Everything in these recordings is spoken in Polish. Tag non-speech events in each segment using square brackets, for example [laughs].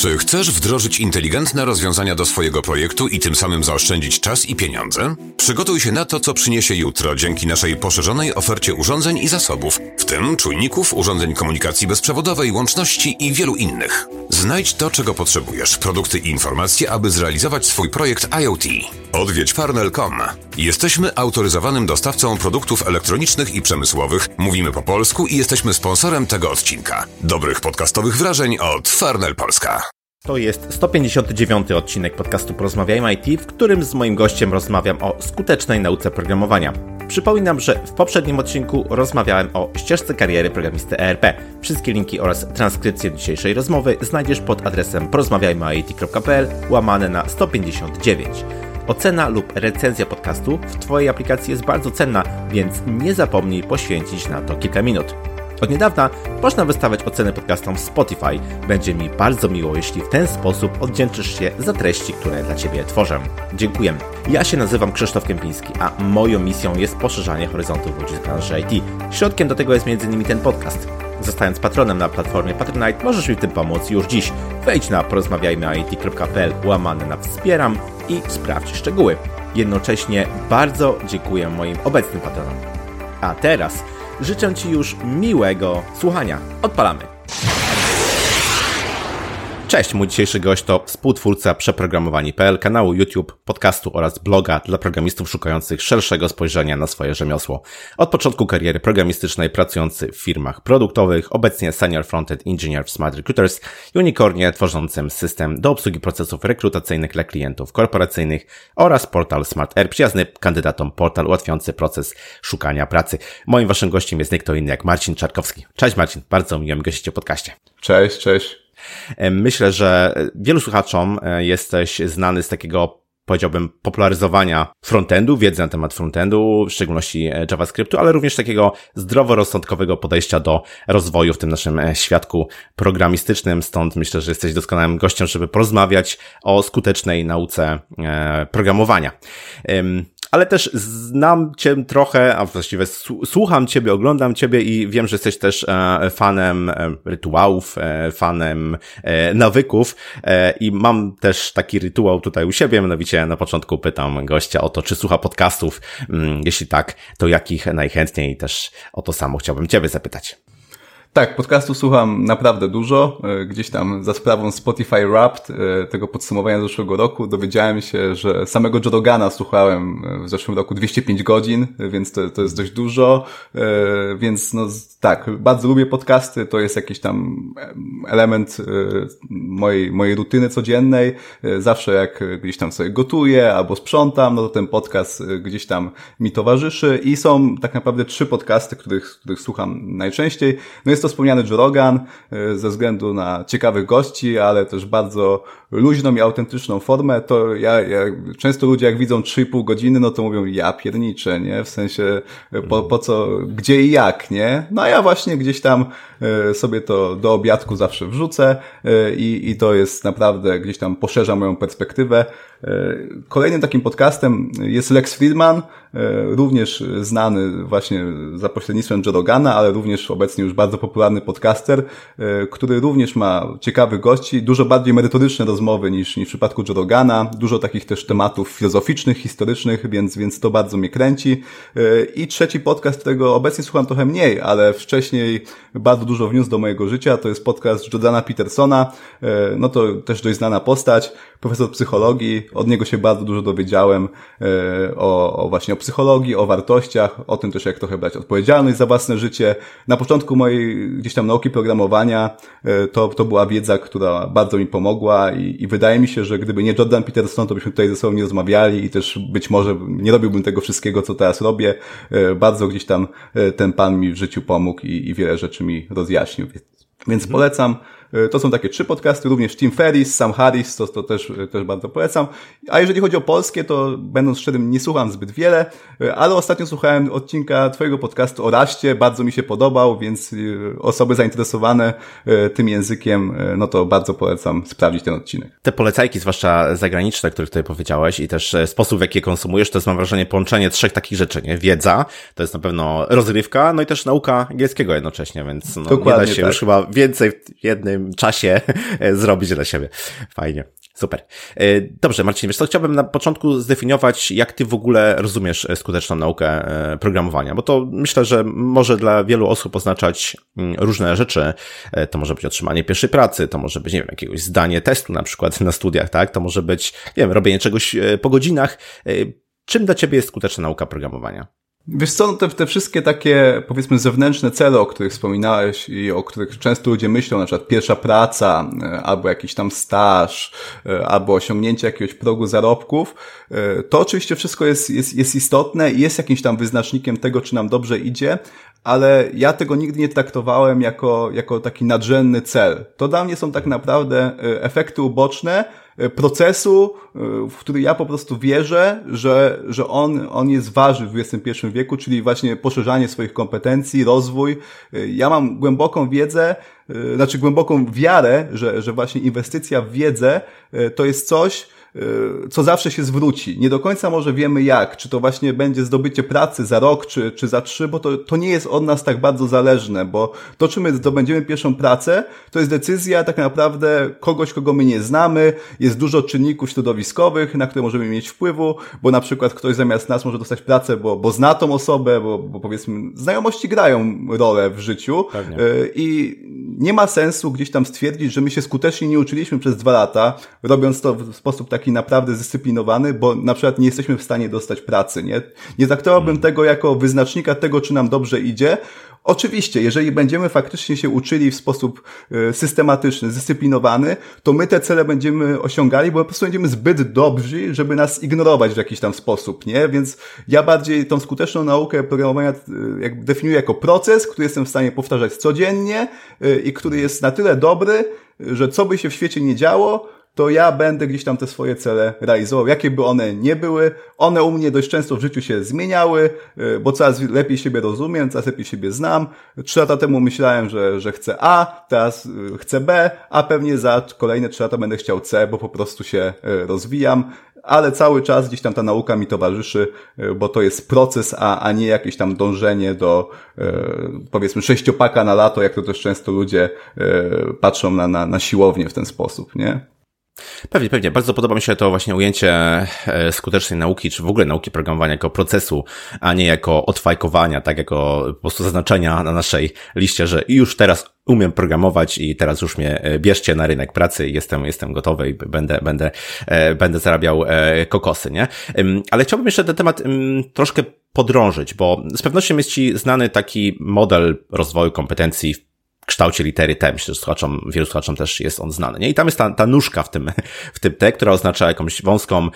Czy chcesz wdrożyć inteligentne rozwiązania do swojego projektu i tym samym zaoszczędzić czas i pieniądze? Przygotuj się na to, co przyniesie jutro dzięki naszej poszerzonej ofercie urządzeń i zasobów, w tym czujników, urządzeń komunikacji bezprzewodowej, łączności i wielu innych. Znajdź to, czego potrzebujesz, produkty i informacje, aby zrealizować swój projekt IoT. Odwiedź farnel.com. Jesteśmy autoryzowanym dostawcą produktów elektronicznych i przemysłowych, mówimy po polsku i jesteśmy sponsorem tego odcinka. Dobrych podcastowych wrażeń od Farnel Polska. To jest 159 odcinek podcastu Porozmawiajmy IT, w którym z moim gościem rozmawiam o skutecznej nauce programowania. Przypominam, że w poprzednim odcinku rozmawiałem o ścieżce kariery programisty ERP. Wszystkie linki oraz transkrypcję dzisiejszej rozmowy znajdziesz pod adresem porozmawiajmyit.pl łamane na 159. Ocena lub recenzja podcastu w Twojej aplikacji jest bardzo cenna, więc nie zapomnij poświęcić na to kilka minut. Od niedawna można wystawiać oceny podcastom w Spotify. Będzie mi bardzo miło, jeśli w ten sposób oddzięczysz się za treści, które dla Ciebie tworzę. Dziękuję. Ja się nazywam Krzysztof Kępiński, a moją misją jest poszerzanie horyzontów ludzi z branży IT. Środkiem do tego jest m.in. ten podcast. Zostając patronem na platformie Patronite, możesz mi w tym pomóc już dziś. Wejdź na porozmawiajmyit.pl łamane na wspieram i sprawdź szczegóły. Jednocześnie bardzo dziękuję moim obecnym patronom. A teraz życzę Ci już miłego słuchania. Odpalamy. Cześć, mój dzisiejszy gość to współtwórca przeprogramowani.pl, kanału YouTube, podcastu oraz bloga dla programistów szukających szerszego spojrzenia na swoje rzemiosło. Od początku kariery programistycznej pracujący w firmach produktowych, obecnie senior frontend engineer w Smart Recruiters, unicornie tworzącym system do obsługi procesów rekrutacyjnych dla klientów korporacyjnych oraz portal Smart Air, przyjazny kandydatom portal ułatwiający proces szukania pracy. Moim waszym gościem jest nie kto inny jak Marcin Czarkowski. Cześć Marcin, bardzo miło mi gościć w podcaście. Cześć, cześć. Myślę, że wielu słuchaczom e, jesteś znany z takiego powiedziałbym, popularyzowania frontendu, wiedzy na temat frontendu, w szczególności e, JavaScriptu, ale również takiego zdroworozsądkowego podejścia do rozwoju w tym naszym e, świadku programistycznym. Stąd myślę, że jesteś doskonałym gościem, żeby porozmawiać o skutecznej nauce programowania ale też znam cię trochę, a właściwie słucham ciebie, oglądam ciebie i wiem, że jesteś też e, fanem e, rytuałów, e, fanem nawyków i mam też taki rytuał tutaj u siebie, mianowicie na początku pytam gościa o to, czy słucha podcastów, mm, jeśli tak, to jakich najchętniej też o to samo chciałbym ciebie zapytać. Tak, podcastu słucham naprawdę dużo. E, gdzieś tam za sprawą Spotify Wrapped, e, tego podsumowania zeszłego roku, dowiedziałem się, że samego Jodogana słuchałem e, w zeszłym roku 205 godzin, więc to, to jest dość dużo. Więc no tak, bardzo lubię podcasty, to jest jakiś tam element mojej, mojej rutyny codziennej. Zawsze jak gdzieś tam sobie gotuję albo sprzątam, no to ten podcast gdzieś tam mi towarzyszy i są tak naprawdę trzy podcasty, których, których słucham najczęściej. No jest jest to wspomniany Joe Rogan e, ze względu na ciekawych gości, ale też bardzo luźną i autentyczną formę, to ja, ja często ludzie jak widzą 3,5 godziny, no to mówią ja pierniczę, nie? W sensie po, po co, gdzie i jak, nie? No a ja właśnie gdzieś tam e, sobie to do obiadku zawsze wrzucę e, i, i to jest naprawdę gdzieś tam poszerza moją perspektywę. Kolejnym takim podcastem jest Lex Friedman, również znany właśnie za pośrednictwem Joe Rogana, ale również obecnie już bardzo popularny podcaster, który również ma ciekawych gości, dużo bardziej merytoryczne rozmowy niż, niż w przypadku Jorogana. Dużo takich też tematów filozoficznych, historycznych, więc, więc to bardzo mnie kręci. I trzeci podcast, którego obecnie słucham trochę mniej, ale wcześniej bardzo dużo wniósł do mojego życia, to jest podcast Jordana Petersona. No to też dość znana postać, profesor psychologii. Od niego się bardzo dużo dowiedziałem o, o właśnie o psychologii, o wartościach, o tym też jak trochę brać odpowiedzialność za własne życie. Na początku mojej gdzieś tam nauki programowania to, to była wiedza, która bardzo mi pomogła i i, wydaje mi się, że gdyby nie Jordan Peterson, to byśmy tutaj ze sobą nie rozmawiali i też być może nie robiłbym tego wszystkiego, co teraz robię. E, bardzo gdzieś tam e, ten pan mi w życiu pomógł i, i wiele rzeczy mi rozjaśnił. Więc mhm. polecam. E, to są takie trzy podcasty, również Tim Ferris, Sam Harris, to, to też, też bardzo polecam. A jeżeli chodzi o polskie, to będąc szczerym, nie słucham zbyt wiele, e, ale ostatnio słuchałem odcinka Twojego podcastu o Raście, bardzo mi się podobał, więc e, osoby zainteresowane tym językiem, no to bardzo polecam sprawdzić ten odcinek. Te polecajki, zwłaszcza zagraniczne, o których tutaj powiedziałeś i też sposób, w jaki je konsumujesz, to jest mam wrażenie połączenie trzech takich rzeczy, nie? Wiedza, to jest na pewno rozrywka, no i też nauka angielskiego jednocześnie, więc no, nie da się tak. już chyba więcej w jednym czasie [laughs] zrobić dla siebie. Fajnie. Super. E, dobrze, Marcin, wiesz co, chciałbym na początku zdefiniować, jak ty w ogóle rozumiesz e, skuteczną naukę e, programowania, bo to myślę, że może dla wielu osób oznaczać mm, różne rzeczy. To może być otrzymanie pierwszej pracy, to może być, nie wiem, jakiegoś zdanie testu na przykład [laughs] na studiach, tak? To może być, nie wiem, robienie czegoś po godzinach. Czym dla ciebie jest skuteczna nauka programowania? Wiesz co, no te, te wszystkie takie, powiedzmy, zewnętrzne cele, o których wspominałeś i o których często ludzie myślą, na przykład pierwsza praca, e, albo jakiś tam staż, e, albo osiągnięcie jakiegoś progu zarobków, e, to oczywiście wszystko jest, jest, jest istotne i jest jakimś tam wyznacznikiem tego, czy nam dobrze idzie, ale ja tego nigdy nie traktowałem jako, jako taki nadrzędny cel. To dla mnie są tak naprawdę efekty uboczne, procesu, e, w który ja po prostu wierzę, że, że on, on jest ważny w XXI wieku, czyli właśnie poszerzanie swoich kompetencji, rozwój. E, ja mam głęboką wiedzę, znaczy głęboką wiarę, że, że właśnie inwestycja w wiedzę to jest coś, co zawsze się zwróci. Nie do końca może wiemy jak, czy to właśnie będzie zdobycie pracy za rok, czy, czy za trzy, bo to, to nie jest od nas tak bardzo zależne, bo to, czy my zdobędziemy pierwszą pracę, to jest decyzja tak naprawdę kogoś, kogo my nie znamy, jest dużo czynników środowiskowych, na które możemy mieć wpływu, bo na przykład ktoś zamiast nas może dostać pracę, bo, bo zna tą osobę, bo, bo powiedzmy znajomości grają rolę w życiu Pewnie. Y, i nie ma sensu gdzieś tam stwierdzić, że my się skutecznie nie uczyliśmy przez dwa lata, robiąc to w sposób taki taki naprawdę zdyscyplinowany, bo na przykład nie jesteśmy w stanie dostać pracy, nie? Nie traktowałbym hmm. tego jako wyznacznika tego, czy nam dobrze idzie. Oczywiście, jeżeli będziemy faktycznie się uczyli w sposób e, systematyczny, zdyscyplinowany, to my te cele będziemy osiągali, bo po prostu będziemy zbyt dobrzy, żeby nas ignorować w jakiś tam sposób, nie? Więc ja bardziej tą skuteczną naukę programowania e, definiuję jako proces, który jestem w stanie powtarzać codziennie e, i który jest na tyle dobry, że co by się w świecie nie działo, to ja będę gdzieś tam te swoje cele realizował. Jakie by one nie były, one u mnie dość często w życiu się zmieniały, y, bo coraz lepiej siebie rozumiem, coraz lepiej siebie znam. Trzy lata temu myślałem, że, że chcę A, teraz y, chcę B, a pewnie za kolejne trzy lata będę chciał C, bo po prostu się y, rozwijam ale cały czas gdzieś tam ta nauka mi towarzyszy, bo to jest proces, a, a nie jakieś tam dążenie do powiedzmy sześciopaka na lato, jak to też często ludzie patrzą na, na, na siłownię w ten sposób, nie? Pewnie, pewnie. Bardzo podoba mi się to właśnie ujęcie e, skutecznej nauki, czy w ogóle nauki programowania jako procesu, a nie jako odfajkowania, tak jako po prostu zaznaczenia na naszej liście, że już teraz umiem programować i teraz już mnie e, bierzcie na rynek pracy i jestem, jestem gotowy i będę, będę, e, będę zarabiał kokosy, nie? Ale chciałbym jeszcze ten temat troszkę podrążyć, bo z pewnością jest Ci znany taki model rozwoju kompetencji kształcie litery T. Myślę, że słuchaczom, wielu słuchaczom też jest on znany. Nie? I tam jest ta, ta nóżka w tym, w tym T, która oznacza jakąś wąską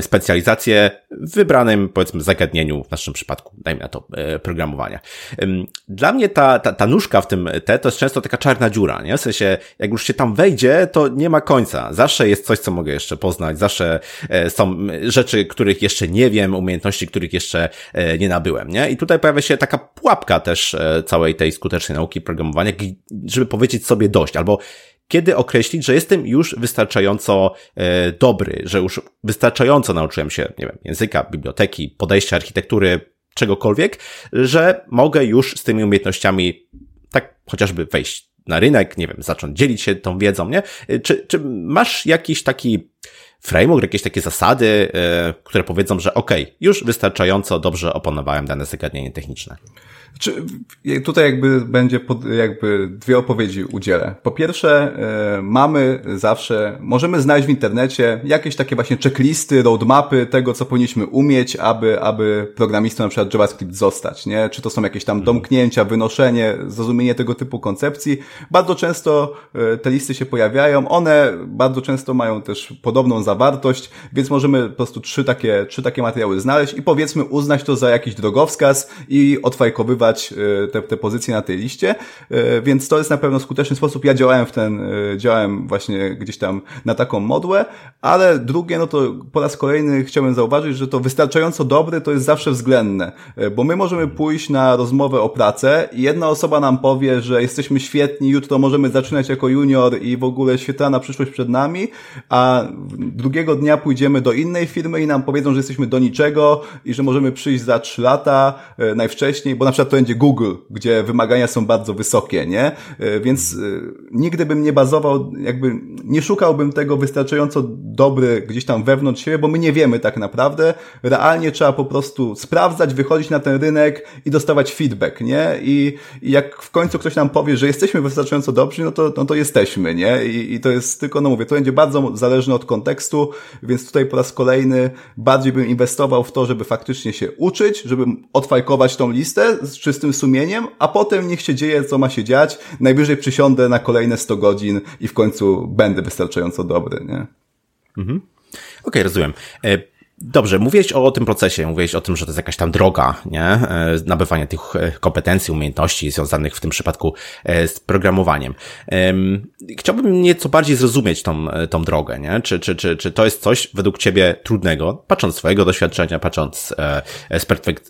specjalizację w wybranym, powiedzmy, zagadnieniu, w naszym przypadku, dajmy na to, e, programowania. Dla mnie ta, ta, ta nóżka w tym T to jest często taka czarna dziura, nie? W sensie, jak już się tam wejdzie, to nie ma końca. Zawsze jest coś, co mogę jeszcze poznać, zawsze e, są rzeczy, których jeszcze nie wiem, umiejętności, których jeszcze e, nie nabyłem, nie? I tutaj pojawia się taka pułapka też całej tej skutecznej nauki programowania, żeby powiedzieć sobie dość, albo kiedy określić, że jestem już wystarczająco e, dobry, że już wystarczająco nauczyłem się, nie wiem, języka, biblioteki, podejścia, architektury, czegokolwiek, że mogę już z tymi umiejętnościami tak chociażby wejść na rynek, nie wiem, zacząć dzielić się tą wiedzą, nie? E, czy, czy masz jakiś taki framework, jakieś takie zasady, e, które powiedzą, że ok, już wystarczająco dobrze opanowałem dane zagadnienie techniczne? Czy tutaj jakby będzie pod, jakby dwie opowiedzi udzielę. Po pierwsze, e, mamy zawsze, możemy znaleźć w internecie jakieś takie właśnie checklisty, roadmapy tego, co powinniśmy umieć, aby, aby programistą na przykład JavaScript zostać, nie? Czy to są jakieś tam mhm. domknięcia, wynoszenie, zrozumienie tego typu koncepcji. Bardzo często e, te listy się pojawiają, one bardzo często mają też podobną zawartość, więc możemy po prostu trzy takie, trzy takie materiały znaleźć i powiedzmy uznać to za jakiś drogowskaz i odfajkowywać E, te, te pozycje na tej liście, e, więc to jest na pewno skuteczny sposób. Ja działałem w ten, e, działałem właśnie gdzieś tam na taką modłę, ale drugie, no to po raz kolejny chciałbym zauważyć, że to wystarczająco dobre to jest zawsze względne, bo my możemy pójść na rozmowę o pracę i jedna osoba nam powie, że jesteśmy świetni, jutro możemy zaczynać jako junior i w ogóle świetlana przyszłość przed nami, a drugiego dnia pójdziemy do innej firmy i nam powiedzą, że jesteśmy do niczego i że możemy przyjść za trzy lata e, najwcześniej, bo na przykład to będzie Google, gdzie wymagania są bardzo wysokie, nie? E, więc nigdy bym nie bazował, jakby nie szukałbym tego wystarczająco dobry gdzieś tam wewnątrz siebie, bo my nie wiemy tak naprawdę. Realnie trzeba po prostu sprawdzać, wychodzić na ten rynek i dostawać feedback, nie? I, i jak w końcu ktoś nam powie, że jesteśmy wystarczająco dobrzy, no to, no to jesteśmy, nie? I, I to jest tylko, no mówię, to będzie bardzo zależne od kontekstu, więc tutaj po raz kolejny bardziej bym inwestował w to, żeby faktycznie się uczyć, żeby odfajkować tą listę z czystym sumieniem, a potem niech się dzieje, co ma się dziać. Najwyżej przysiądę na kolejne 100 godzin i w końcu będę wystarczająco dobry, nie? Mhm. Okej, okay, rozumiem. E, Dobrze, mówiłeś o tym procesie, mówiłeś o tym, że to jest jakaś tam droga, nie? E, nabywania tych e, kompetencji, umiejętności związanych w tym przypadku e, z programowaniem. Chciałbym nieco bardziej zrozumieć tą, tą drogę, nie? Czy, czy, czy, czy to jest coś według Ciebie trudnego, patrząc z swojego doświadczenia, patrząc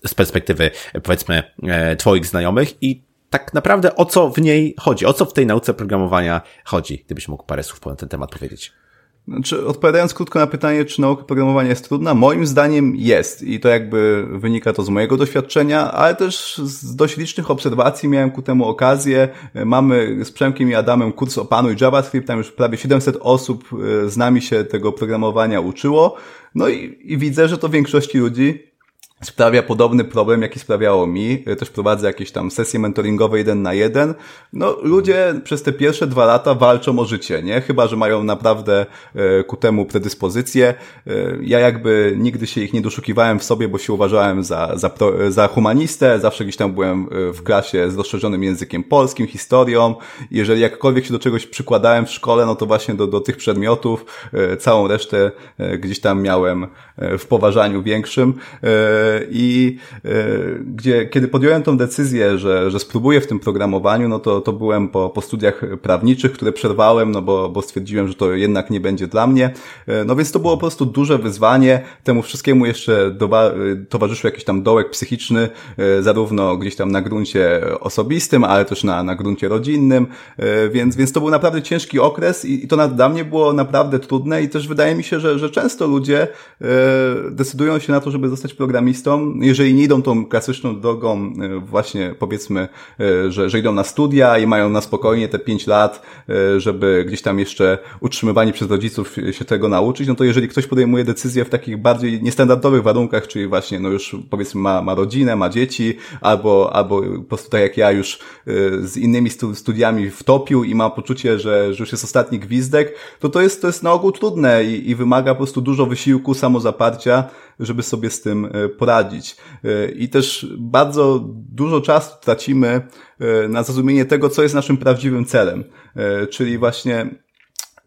z perspektywy, powiedzmy, Twoich znajomych i tak naprawdę o co w niej chodzi, o co w tej nauce programowania chodzi, gdybyś mógł parę słów na ten temat powiedzieć. Znaczy, odpowiadając krótko na pytanie, czy nauka programowania jest trudna, moim zdaniem jest i to jakby wynika to z mojego doświadczenia, ale też z dość licznych obserwacji miałem ku temu okazję. Mamy z Przemkiem i Adamem kurs o Panu i JavaScript, tam już prawie 700 osób e, z nami się tego programowania uczyło. No i, i widzę, że to większości ludzi sprawia podobny problem, jaki sprawiało mi. Też prowadzę jakieś tam sesje mentoringowe jeden na jeden. No, ludzie przez te pierwsze dwa lata walczą o życie, nie? Chyba, że mają naprawdę e, ku temu predyspozycję. E, ja jakby nigdy się ich nie doszukiwałem w sobie, bo się uważałem za, za, pro, za humanistę. Zawsze gdzieś tam byłem e, w klasie z rozszerzonym językiem polskim, historią. Jeżeli jakkolwiek się do czegoś przykładałem w szkole, no to właśnie do, do tych przedmiotów. Całą resztę gdzieś tam miałem w poważaniu większym i e, gdzie, kiedy podjąłem tą decyzję, że, że spróbuję w tym programowaniu, no to, to byłem po, po studiach prawniczych, które przerwałem, no bo, bo stwierdziłem, że to jednak nie będzie dla mnie. E, no więc to było po prostu duże wyzwanie. Temu wszystkiemu jeszcze dowa- towarzyszył jakiś tam dołek psychiczny, e, zarówno gdzieś tam na gruncie osobistym, ale też na, na gruncie rodzinnym, więc, więc to był naprawdę ciężki okres i, i to dla mnie było naprawdę trudne i też wydaje mi się, że, że często ludzie decydują się na to, żeby zostać programistą, jeżeli nie idą tą klasyczną drogą, e, właśnie powiedzmy, e, że, że idą na studia i mają na spokojnie te pięć lat, e, żeby gdzieś tam jeszcze utrzymywani przez rodziców się tego nauczyć, no to jeżeli ktoś podejmuje decyzję w takich bardziej niestandardowych warunkach, czyli właśnie, no już powiedzmy ma, ma rodzinę, ma dzieci, albo, albo po prostu tak jak ja już z innymi studiami wtopił i ma poczucie, że, że już jest ostatni gwizdek, to to jest, to jest na ogół trudne i, i wymaga po prostu dużo wysiłku, samozaparcia, żeby sobie z tym e, poradzić. E, I też bardzo dużo czasu tracimy e, na zrozumienie tego, co jest naszym prawdziwym celem. Czyli właśnie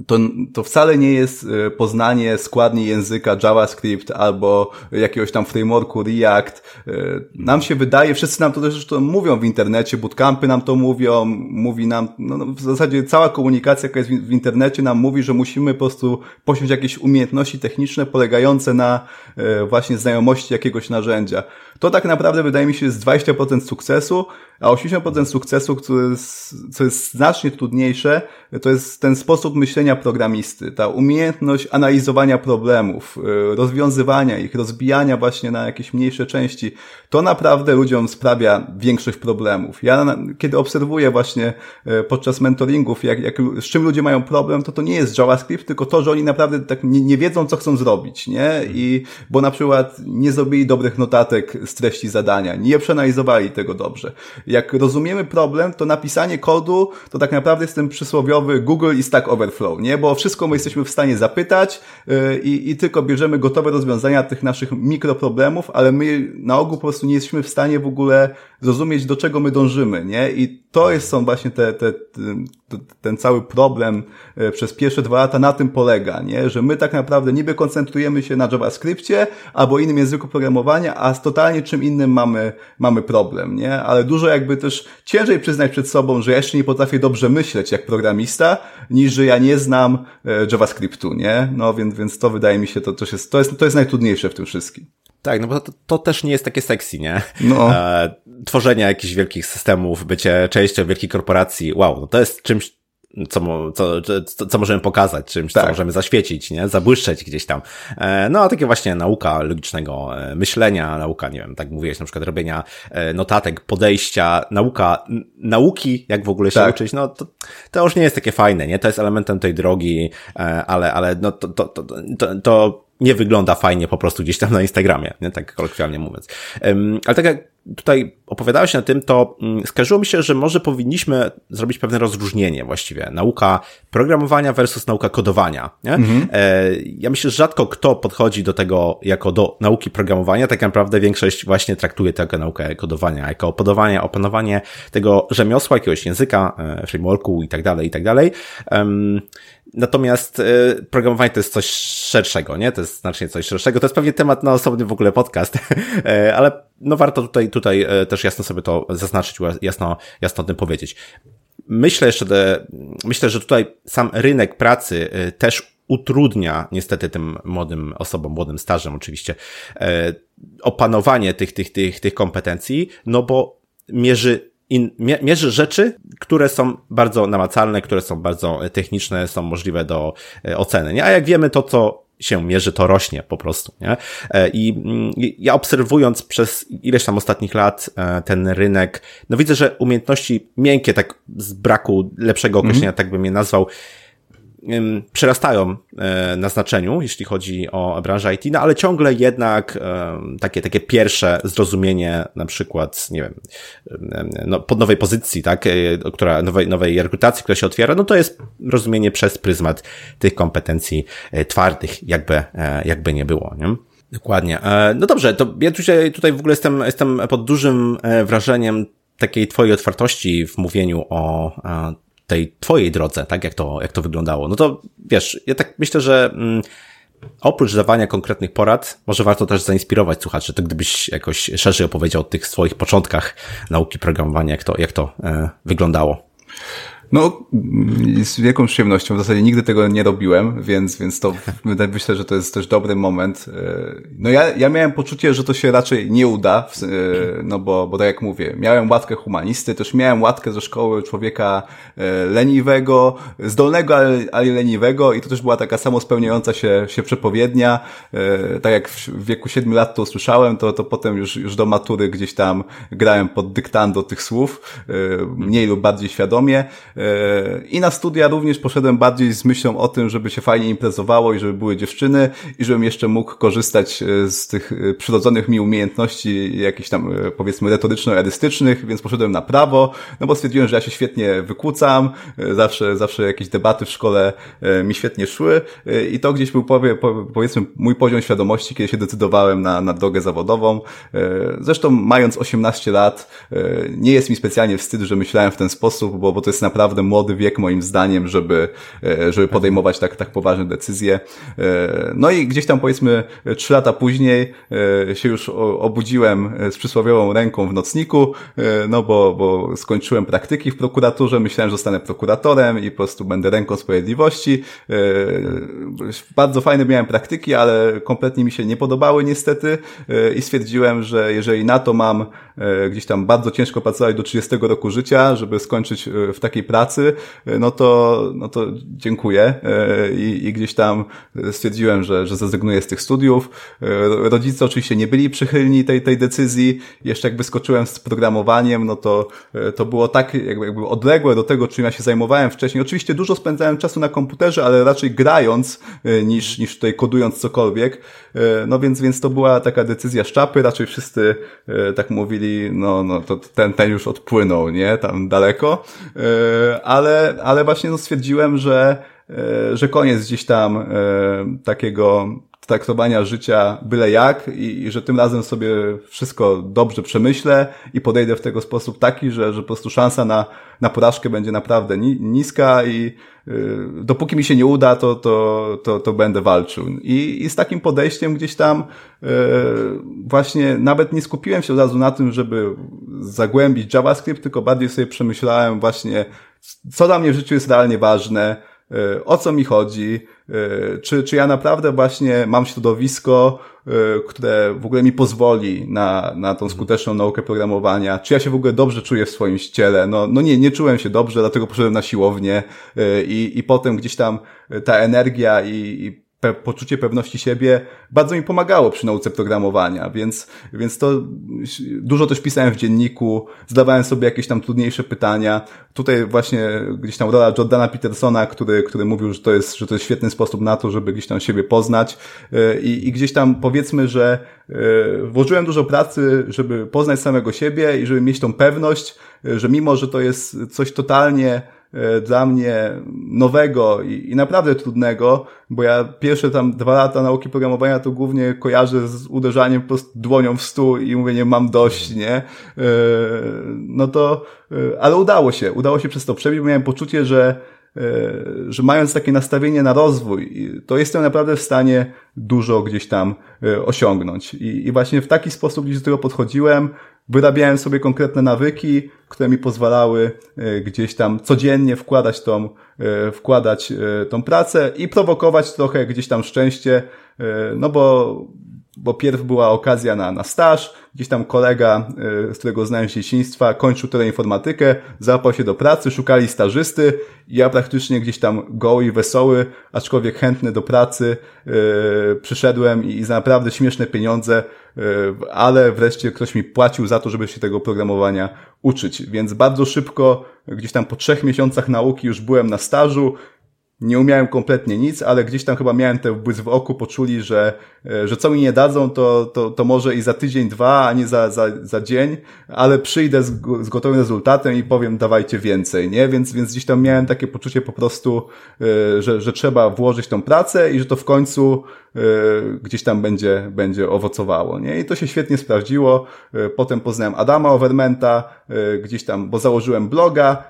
to, to wcale nie jest e, poznanie składni języka JavaScript albo jakiegoś tam frameworku React. E, nam się wydaje, wszyscy nam to też zresztą mówią w internecie, bootcampy nam to mówią, mówi nam, no, no w zasadzie cała komunikacja, jaka jest w, w internecie nam mówi, że musimy po prostu posiąść jakieś umiejętności techniczne polegające na e, właśnie znajomości jakiegoś narzędzia. To tak naprawdę wydaje mi się jest 20% sukcesu, a 80% sukcesu, który jest, co jest znacznie trudniejsze, to jest ten sposób myślenia programisty, ta umiejętność analizowania problemów, y, rozwiązywania ich, rozbijania właśnie na jakieś mniejsze części. To naprawdę ludziom sprawia większość problemów. Ja kiedy obserwuję właśnie y, podczas mentoringów, jak, jak, z czym ludzie mają problem, to to nie jest JavaScript, tylko to, że oni naprawdę tak nie, nie wiedzą, co chcą zrobić, nie? I, bo na przykład nie zrobili dobrych notatek z treści zadania, nie przeanalizowali tego dobrze jak rozumiemy problem, to napisanie kodu to tak naprawdę jest ten przysłowiowy Google i Stack Overflow, nie? Bo wszystko my jesteśmy w stanie zapytać yy, i, i tylko bierzemy gotowe rozwiązania tych naszych mikroproblemów, ale my na ogół po prostu nie jesteśmy w stanie w ogóle zrozumieć, do czego my dążymy, nie? I to jest, są właśnie te, te, ten cały problem e, przez pierwsze dwa lata na tym polega, nie? Że my tak naprawdę niby koncentrujemy się na JavaScriptie albo innym języku programowania, a z totalnie czym innym mamy, mamy problem, nie? Ale dużo jakby też ciężej przyznać przed sobą, że ja jeszcze nie potrafię dobrze myśleć jak programista, niż że ja nie znam e, JavaScriptu, nie? No więc, więc to wydaje mi się, to, to, jest, to, jest, to jest najtrudniejsze w tym wszystkim. Tak, no bo to, to, też nie jest takie sexy, nie? No. [laughs] E, tworzenia jakichś wielkich systemów, bycie częścią wielkiej korporacji, wow, no to jest czymś co, co, co, co możemy pokazać, czymś, tak. co możemy zaświecić, nie? Zabłyszczeć gdzieś tam. E, no, a takie właśnie nauka logicznego e, myślenia, nauka, nie wiem, tak mówiłeś, na przykład robienia e, notatek, podejścia, nauka, nauki, jak w ogóle się tak. uczyć, no to, to już nie jest takie fajne, nie? To jest elementem tej drogi, ale, ale no to, to, to, to, to nie wygląda fajnie po prostu gdzieś tam na Instagramie, nie? tak kolokwialnie mówiąc. Ale tak jak tutaj opowiadałeś na tym, to um, skarżyło mi się, że może powinniśmy zrobić pewne rozróżnienie właściwie. Nauka programowania versus nauka kodowania. Nie? Mhm. E, ja myślę, że rzadko kto podchodzi do tego jako do nauki programowania. Tak naprawdę większość właśnie traktuje tę jako naukę kodowania, jako opanowanie, opanowanie tego rzemiosła, jakiegoś języka, e, frameworku i tak dalej, i tak dalej. Natomiast y, programowanie to jest coś szerszego, nie? To jest znacznie coś szerszego. To jest pewnie temat na osobny w ogóle podcast, [laughs] e, ale no warto tutaj, tutaj e, też jasno sobie to zaznaczyć, jasno, jasno o tym powiedzieć. Myślę jeszcze, myślę, że tutaj sam rynek pracy e, też utrudnia niestety tym młodym osobom, młodym stażem oczywiście, opanowanie tych, tych, tych, tych kompetencji, no bo mierzy in, mierzy rzeczy, które są bardzo namacalne, które są bardzo techniczne, są możliwe do e, oceny. Nie? A jak wiemy, to co się mierzy, to rośnie po prostu. Nie? E, I ja obserwując przez ileś tam ostatnich lat e, ten rynek, no widzę, że umiejętności miękkie, tak z braku lepszego określenia, mm -hmm. tak bym je nazwał, przerastają e, na znaczeniu, jeśli chodzi o branżę IT, no ale ciągle jednak takie, takie pierwsze zrozumienie, na przykład, nie wiem, no, pod nowej pozycji, tak, e, która, nowej, nowej rekrutacji, która się otwiera, no to jest rozumienie przez pryzmat tych kompetencji e, twardych, jakby, jakby nie było, nie? Dokładnie. No dobrze, to ja tutaj, tutaj w ogóle jestem, jestem pod dużym wrażeniem takiej twojej otwartości w mówieniu o tej twojej drodze, tak jak to, jak to wyglądało. No to wiesz, ja tak myślę, że mm, oprócz dawania konkretnych porad, może warto też zainspirować słuchaczy, to gdybyś jakoś szerzej opowiedział o tych swoich początkach nauki programowania, jak to, jak to e, wyglądało. No, z wielką przyjemnością. W zasadzie nigdy tego nie robiłem, więc, więc to myślę, że to jest też dobry moment. E, no ja, ja miałem poczucie, że to się raczej nie uda, e, no bo, bo tak jak mówię, miałem łatkę humanisty, też miałem łatkę ze szkoły człowieka e, leniwego, zdolnego, ale, ale leniwego i to też była taka samo spełniająca się, się przepowiednia. Tak jak w wieku siedmiu lat to usłyszałem, to, to potem już, już do matury gdzieś tam grałem pod dyktando tych słów, mniej lub bardziej świadomie. E, I na studia również poszedłem bardziej z myślą o tym, żeby się fajnie imprezowało i żeby były dziewczyny i żebym jeszcze mógł korzystać e, z tych e, przyrodzonych mi umiejętności jakichś tam powiedzmy retoryczno-erystycznych, więc poszedłem na prawo, no bo stwierdziłem, że ja się świetnie wykłócam, zawsze, zawsze jakieś debaty w szkole mi świetnie szły i to gdzieś był powie, powiedzmy mój poziom świadomości, kiedy się decydowałem na, na drogę zawodową. Zresztą mając 18 lat nie jest mi specjalnie wstyd, że myślałem w ten sposób, bo, bo to jest naprawdę naprawdę młody wiek moim zdaniem, żeby, e, żeby podejmować tak, tak poważne decyzje. E, no i gdzieś tam powiedzmy trzy lata później e, się już obudziłem z przysłowiową ręką w nocniku, no bo, bo skończyłem praktyki w prokuraturze, myślałem, że zostanę prokuratorem i po prostu będę ręką sprawiedliwości. Bardzo fajne miałem praktyki, ale kompletnie mi się nie podobały niestety i stwierdziłem, że jeżeli na to mam gdzieś tam bardzo ciężko pracować do 30 roku życia, żeby skończyć w takiej pracy, pracy, no to, no to dziękuję e, I, i gdzieś tam stwierdziłem, że, że zrezygnuję z tych studiów. E, rodzice oczywiście nie byli przychylni tej, tej decyzji. Jeszcze jakby skoczyłem z programowaniem, no to, e, to było tak jakby, jakby odległe do tego, czym ja się zajmowałem wcześniej. Oczywiście dużo spędzałem czasu na komputerze, ale raczej grając niż, niż tutaj kodując cokolwiek. No więc, więc to była taka decyzja szczapy. Raczej wszyscy tak mówili, no, no to ten, ten już odpłynął, nie? Tam daleko ale, ale właśnie no stwierdziłem, że, e, że koniec gdzieś tam e, takiego traktowania życia byle jak i, i, że tym razem sobie wszystko dobrze przemyślę i podejdę w tego sposób taki, że, że po prostu szansa na, na porażkę będzie naprawdę ni, niska i y, dopóki mi się nie uda, to, to, to, to będę walczył. I, I z takim podejściem gdzieś tam y, właśnie nawet nie skupiłem się od razu na tym, żeby zagłębić JavaScript, tylko bardziej sobie przemyślałem właśnie co dla mnie w życiu jest realnie ważne, e, o co mi chodzi, czy, czy ja naprawdę właśnie mam środowisko, które w ogóle mi pozwoli na, na tą skuteczną naukę programowania, czy ja się w ogóle dobrze czuję w swoim ciele. No, no nie, nie czułem się dobrze, dlatego poszedłem na siłownię i, i potem gdzieś tam ta energia i, i pe poczucie pewności siebie bardzo mi pomagało przy nauce programowania, więc, więc to dużo też pisałem w dzienniku, zadawałem sobie jakieś tam trudniejsze pytania. Tutaj właśnie gdzieś tam rola Jordana Petersona, który, który mówił, że to jest, że to jest świetny sposób na to, żeby gdzieś tam siebie poznać e, i, i gdzieś tam powiedzmy, że e, włożyłem dużo pracy, żeby poznać samego siebie i żeby mieć tą pewność, e, że mimo, że to jest coś totalnie dla mnie nowego i, i, naprawdę trudnego, bo ja pierwsze tam dwa lata nauki programowania to głównie kojarzę z uderzaniem po prostu dłonią w stół i mówieniem mam dość, nie? E, no to, e, ale udało się, udało się przez to przebić, miałem poczucie, że że mając takie nastawienie na rozwój, to jestem naprawdę w stanie dużo gdzieś tam osiągnąć. I, i właśnie w taki sposób gdzieś do tego podchodziłem, wyrabiałem sobie konkretne nawyki, które mi pozwalały e, gdzieś tam codziennie wkładać tą, e, wkładać e, tą pracę i prowokować trochę gdzieś tam szczęście, no bo, bo pierw była okazja na, na staż, gdzieś tam kolega, z którego znałem z dzieciństwa, kończył tyle informatykę, załapał się do pracy, szukali stażysty i ja praktycznie gdzieś tam goły i wesoły, aczkolwiek chętny do pracy, yy, przyszedłem i za naprawdę śmieszne pieniądze E, ale wreszcie ktoś mi płacił za to, żeby się tego programowania uczyć. Więc bardzo szybko, gdzieś tam po trzech miesiącach nauki już byłem na stażu, nie umiałem kompletnie nic, ale gdzieś tam chyba miałem ten błysk w oku, poczuli, że, e, że co mi nie dadzą, to, to, to może i za tydzień, dwa, a nie za, za, za dzień, ale przyjdę z, z gotowym rezultatem i powiem dawajcie więcej, nie? Więc, więc gdzieś tam miałem takie poczucie po prostu, e, że, że trzeba włożyć tą pracę i że to w końcu e, gdzieś tam będzie, będzie owocowało, nie? I to się świetnie sprawdziło. Potem poznałem Adama Overmenta, gdzieś tam, bo założyłem bloga,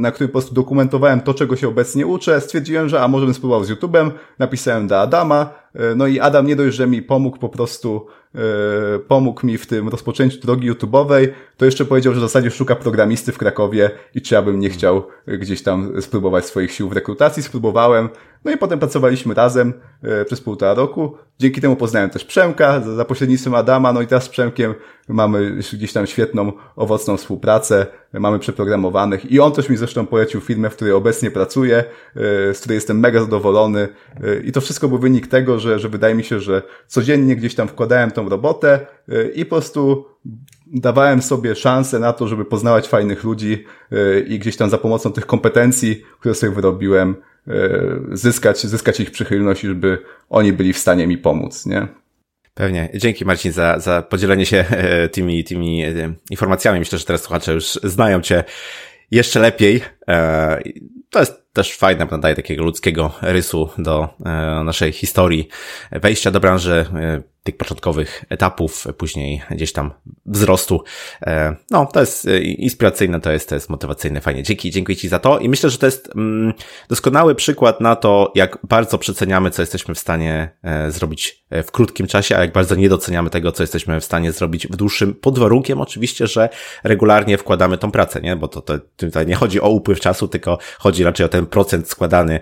na którym po prostu dokumentowałem to, czego się obecnie uczę, stwierdziłem, że a może bym spróbował z YouTube'em, napisałem do Adama, no i Adam nie dość, że mi pomógł po prostu E, pomógł mi w tym rozpoczęciu drogi YouTube'owej, to jeszcze powiedział, że w zasadzie szuka programisty w Krakowie i czy ja bym nie chciał gdzieś tam spróbować swoich sił w rekrutacji. Spróbowałem, no i potem pracowaliśmy razem e, przez półtora roku. Dzięki temu poznałem też Przemka za pośrednictwem Adama, no i teraz z Przemkiem mamy gdzieś tam świetną, owocną współpracę, mamy przeprogramowanych i on też mi zresztą polecił firmę, w której obecnie pracuję, e, z której jestem mega zadowolony i to wszystko był wynik tego, że, że wydaje mi się, że codziennie gdzieś tam wkładałem tą robotę y, i po prostu dawałem sobie szansę na to, żeby poznawać fajnych ludzi y, i gdzieś tam za pomocą tych kompetencji, które sobie wyrobiłem, y, zyskać, zyskać ich przychylność, żeby oni byli w stanie mi pomóc, nie? Pewnie. Dzięki Marcin za, za podzielenie się e, tymi, tymi e, informacjami. Myślę, że teraz słuchacze już znają Cię jeszcze lepiej. E, to jest też fajne, nadaje takiego ludzkiego rysu do naszej historii wejścia do branży tych początkowych etapów, później gdzieś tam wzrostu. E, no, to jest e, inspiracyjne, to jest, to jest motywacyjne, fajnie. Dzięki, dziękuję Ci za to i myślę, że to jest mm, doskonały przykład na to, jak bardzo przeceniamy, co jesteśmy w stanie e, zrobić w krótkim czasie, a jak bardzo nie doceniamy tego, co jesteśmy w stanie zrobić w dłuższym, pod warunkiem oczywiście, że regularnie wkładamy tą pracę, nie? Bo to, to tutaj nie chodzi o upływ czasu, tylko chodzi raczej o ten procent składany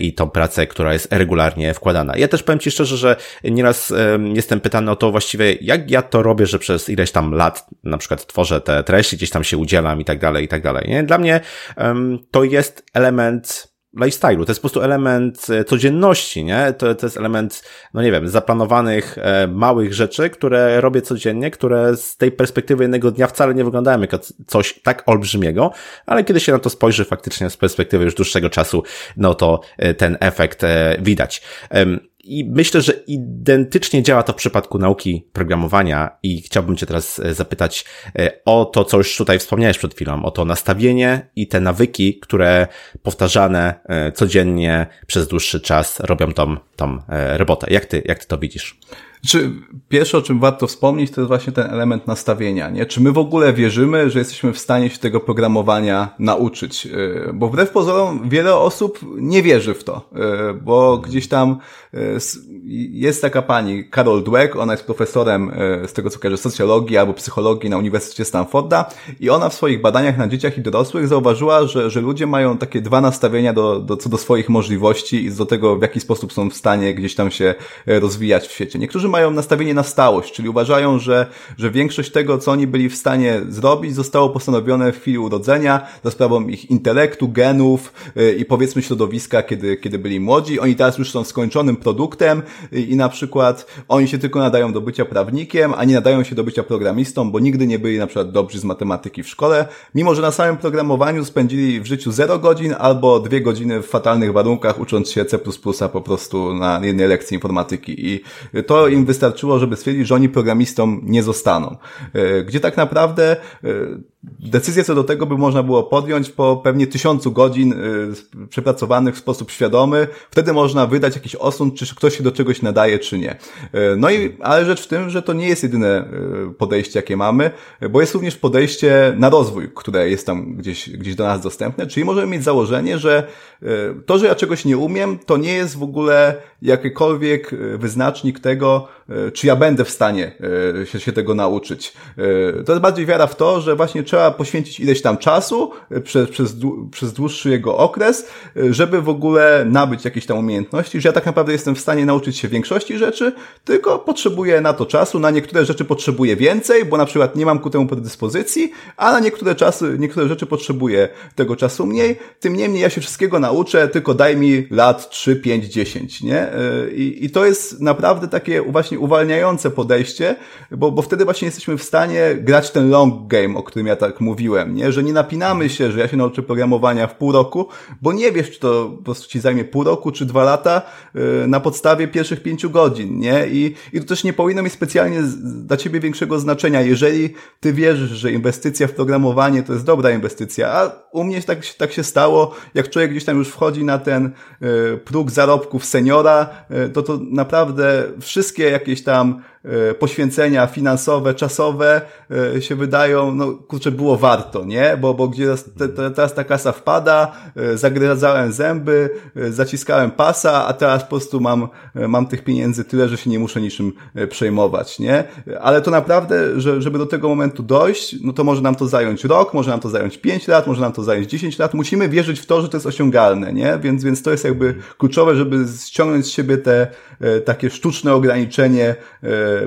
i tą pracę, która jest regularnie wkładana. Ja też powiem Ci szczerze, że nieraz jestem pytany o to właściwie, jak ja to robię, że przez ileś tam lat na przykład tworzę te treści, gdzieś tam się udzielam i tak dalej, i tak dalej. Nie? Dla mnie um, to jest element lifestyle'u. To jest po prostu element e, codzienności, nie? To, to jest element, no nie wiem, zaplanowanych e, małych rzeczy, które robię codziennie, które z tej perspektywy jednego dnia wcale nie wyglądają jako coś tak olbrzymiego, ale kiedy się na to spojrzy faktycznie z perspektywy już dłuższego czasu, no to e, ten efekt e, widać. I myślę, że identycznie działa to w przypadku nauki programowania i chciałbym Cię teraz e, zapytać e, o to, co już tutaj wspomniałeś przed chwilą, o to nastawienie i te nawyki, które powtarzane e, codziennie przez dłuższy czas robią tą, tą robotę. Jak Ty, jak ty to widzisz? Czy pierwsze, o czym warto wspomnieć, to jest właśnie ten element nastawienia, nie? Czy my w ogóle wierzymy, że jesteśmy w stanie się tego programowania nauczyć? Y, bo wbrew pozorom wiele osób nie wierzy w to, y, bo gdzieś tam y, jest taka pani, Carol Dweck, ona jest profesorem z tego co kojarzę socjologii albo psychologii na Uniwersytecie Stanforda i ona w swoich badaniach na dzieciach i dorosłych zauważyła, że, że ludzie mają takie dwa nastawienia do, do, co do swoich możliwości i do tego, w jaki sposób są w stanie gdzieś tam się rozwijać w świecie. Niektórzy nastawienie na stałość, czyli uważają, że, że większość tego, co oni byli w stanie zrobić, zostało postanowione w chwili urodzenia za sprawą ich intelektu, genów yy, i powiedzmy środowiska, kiedy, kiedy byli młodzi. Oni teraz już są skończonym produktem yy, i na przykład oni się tylko nadają do bycia prawnikiem, a nie nadają się do bycia programistą, bo nigdy nie byli na przykład dobrzy z matematyki w szkole, mimo że na samym programowaniu spędzili w życiu 0 godzin albo 2 godziny w fatalnych warunkach, ucząc się C++ po prostu na jednej lekcji informatyki. I to im wystarczyło, żeby stwierdzić, że oni programistą nie zostaną. E, gdzie tak naprawdę e, decyzję co do tego by można było podjąć po pewnie tysiącu godzin e, przepracowanych w sposób świadomy. Wtedy można wydać jakiś osąd, czy ktoś się do czegoś nadaje, czy nie. No i, ale rzecz w tym, że to nie jest jedyne podejście, jakie mamy, bo jest również podejście na rozwój, które jest tam gdzieś, gdzieś do nas dostępne, czyli możemy mieć założenie, że to, że ja czegoś nie umiem, to nie jest w ogóle jakikolwiek wyznacznik tego, E, czy ja będę w stanie e, się, się tego nauczyć. E, to jest bardziej wiara w to, że właśnie trzeba poświęcić ileś tam czasu przez, przez, przez dłuższy jego okres, żeby w ogóle nabyć jakieś tam umiejętności, że ja tak naprawdę jestem w stanie nauczyć się większości rzeczy, tylko potrzebuję na to czasu, na niektóre rzeczy potrzebuję więcej, bo na przykład nie mam ku temu predyspozycji, a na niektóre czasy, niektóre rzeczy potrzebuję tego czasu mniej, tym niemniej ja się wszystkiego nauczę, tylko daj mi lat 3, 5, 10, nie? I, i to jest naprawdę takie właśnie uwalniające podejście, bo, bo wtedy właśnie jesteśmy w stanie grać ten long game, o którym ja tak mówiłem, nie? Że nie napinamy się, że ja się nauczę programowania w pół roku, bo nie wiesz, czy to po prostu ci zajmie pół roku, czy dwa lata yy, na podstawie pierwszych pięciu godzin, nie? I, i to też nie powinno mieć specjalnie dla ciebie większego znaczenia. Jeżeli ty wierzysz, że inwestycja w programowanie to jest dobra inwestycja, a u mnie tak, tak się stało, jak człowiek gdzieś tam już wchodzi na ten yy, próg zarobków seniora, yy, to to naprawdę wszystkie jak jakieś tam poświęcenia finansowe, czasowe e, się wydają, no kurczę, było warto, nie? Bo, bo gdzie teraz ta kasa wpada, e, zagryzałem zęby, zaciskałem pasa, a teraz po prostu mam, mam tych pieniędzy tyle, że się nie muszę niczym przejmować, nie? Ale to naprawdę, że, żeby do tego momentu dojść, no to może nam to zająć rok, może nam to zająć 5 lat, może nam to zająć 10 lat. Musimy wierzyć w to, że to jest osiągalne, nie? Więc, więc to jest jakby kluczowe, żeby ściągnąć z siebie te takie sztuczne ograniczenie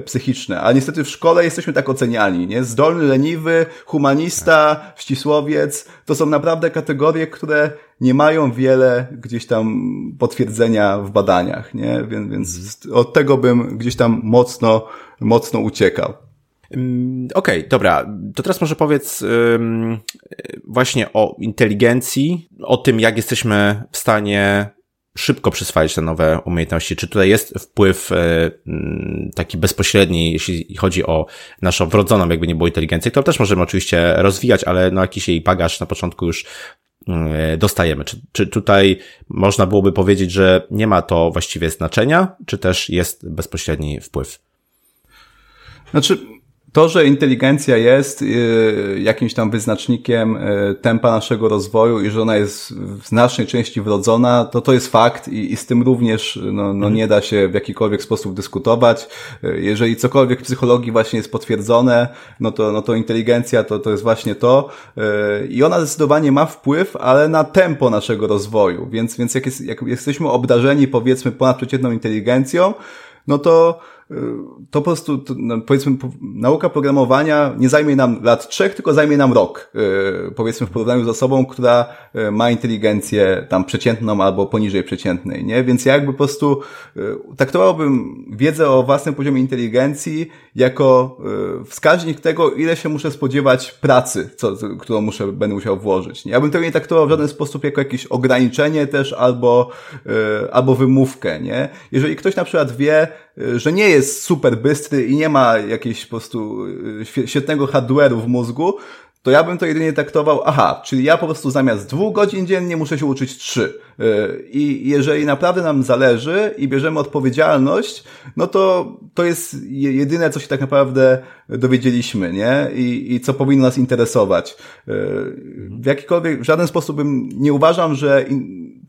psychiczne. A niestety w szkole jesteśmy tak oceniani, nie? Zdolny, leniwy, humanista, ścisłowiec. To są naprawdę kategorie, które nie mają wiele gdzieś tam potwierdzenia w badaniach, nie? Więc, więc od tego bym gdzieś tam mocno, mocno uciekał. Okej, okay, dobra. To teraz może powiedz właśnie o inteligencji, o tym, jak jesteśmy w stanie szybko przyswajać te nowe umiejętności? Czy tutaj jest wpływ e, mm, taki bezpośredni, jeśli chodzi o naszą wrodzoną, jakby nie było inteligencję, to też możemy oczywiście rozwijać, ale no jakiś jej bagaż na początku już mm, dostajemy. Czy, czy tutaj można byłoby powiedzieć, że nie ma to właściwie znaczenia, czy też jest bezpośredni wpływ? Znaczy, to, że inteligencja jest y, jakimś tam wyznacznikiem y, tempa naszego rozwoju i że ona jest w znacznej części wrodzona, to to jest fakt i, i z tym również no, no mhm. nie da się w jakikolwiek sposób dyskutować. Y, jeżeli cokolwiek w psychologii właśnie jest potwierdzone, no to, no to inteligencja to, to jest właśnie to i ona zdecydowanie ma wpływ, ale na tempo naszego rozwoju, więc, więc jak, jest, jak jesteśmy obdarzeni powiedzmy ponadprzeciętną inteligencją, no to to po prostu, to, no, powiedzmy, nauka programowania nie zajmie nam lat trzech, tylko zajmie nam rok, yy, powiedzmy w porównaniu z osobą, która yy, ma inteligencję tam przeciętną albo poniżej przeciętnej, nie? Więc ja jakby po prostu yy, traktowałbym wiedzę o własnym poziomie inteligencji jako wskaźnik tego, ile się muszę spodziewać pracy, co, którą muszę, będę musiał włożyć. Nie? Ja bym tego nie traktował w żaden sposób jako jakieś ograniczenie też albo, albo wymówkę, nie? Jeżeli ktoś na przykład wie, że nie jest super bystry i nie ma jakiegoś po prostu y, świetnego hardware'u w mózgu, to ja bym to jedynie traktował, aha, czyli ja po prostu zamiast dwóch godzin dziennie muszę się uczyć trzy, I jeżeli naprawdę nam zależy i bierzemy odpowiedzialność, no to to jest jedyne, co się tak naprawdę dowiedzieliśmy, nie? I, i co powinno nas interesować. W jakikolwiek, w żaden sposób bym nie uważam, że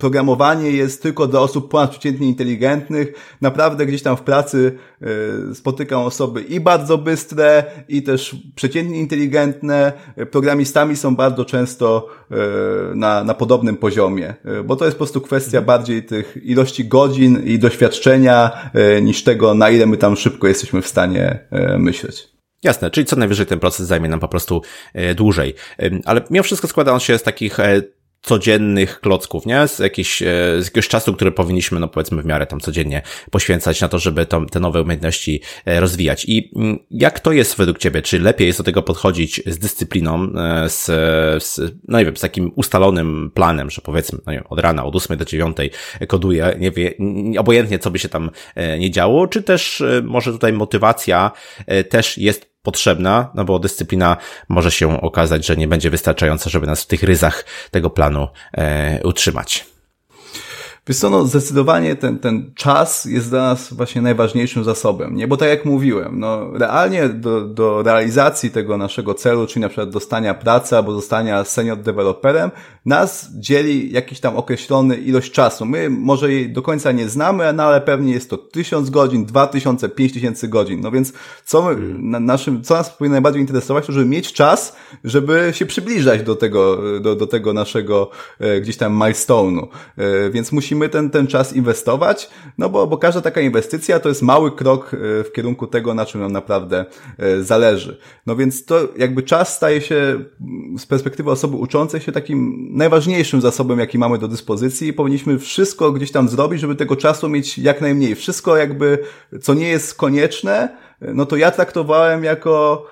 programowanie jest tylko dla osób ponadprzeciętnie inteligentnych. Naprawdę gdzieś tam w pracy y, spotykam osoby i bardzo bystre, i też przeciętnie inteligentne. Programistami są bardzo często na, na podobnym poziomie, y, bo to jest po prostu kwestia bardziej tych ilości godzin i doświadczenia niż tego, na ile my tam szybko jesteśmy w stanie myśleć. Jasne, czyli co najwyżej ten proces zajmie nam po prostu dłużej. Ale mimo wszystko składa on się z takich codziennych klocków, nie? Z, jakiś, e, z jakiegoś czasu, który powinniśmy, no powiedzmy w miarę tam codziennie poświęcać na to, żeby to, te nowe umiejętności e, rozwijać. I mm, jak to jest według Ciebie? Czy lepiej jest do tego podchodzić z dyscypliną, e, z, z no nie wiem, z takim ustalonym planem, że powiedzmy, no nie wiem, od rana, od 8 do 9 koduję, nie wie, obojętnie co by się tam nie działo, czy też może tutaj motywacja też jest potrzebna, no bo dyscyplina może się okazać, że nie będzie wystarczająca, żeby nas w tych ryzach tego planu e, utrzymać. Wiesz co, no zdecydowanie ten, ten czas jest dla nas właśnie najważniejszym zasobem, nie? Bo tak jak mówiłem, no realnie do, do realizacji tego naszego celu, czyli na przykład dostania pracy albo zostania senior deweloperem, nas dzieli jakiś tam określony ilość czasu. My może jej do końca nie znamy, no ale pewnie jest to tysiąc godzin, dwa tysiące, pięć tysięcy godzin. No więc co my, na naszym, co nas powinno najbardziej interesować, to żeby mieć czas, żeby się przybliżać do tego, do, do tego naszego e, gdzieś tam milestone'u. E, więc musimy musimy ten, ten czas inwestować, no bo, bo każda taka inwestycja to jest mały krok e, w kierunku tego, na czym nam naprawdę e, zależy. No więc to jakby czas staje się mm, z perspektywy osoby uczącej się takim najważniejszym zasobem, jaki mamy do dyspozycji i powinniśmy wszystko gdzieś tam zrobić, żeby tego czasu mieć jak najmniej. Wszystko jakby, co nie jest konieczne, e, no to ja traktowałem jako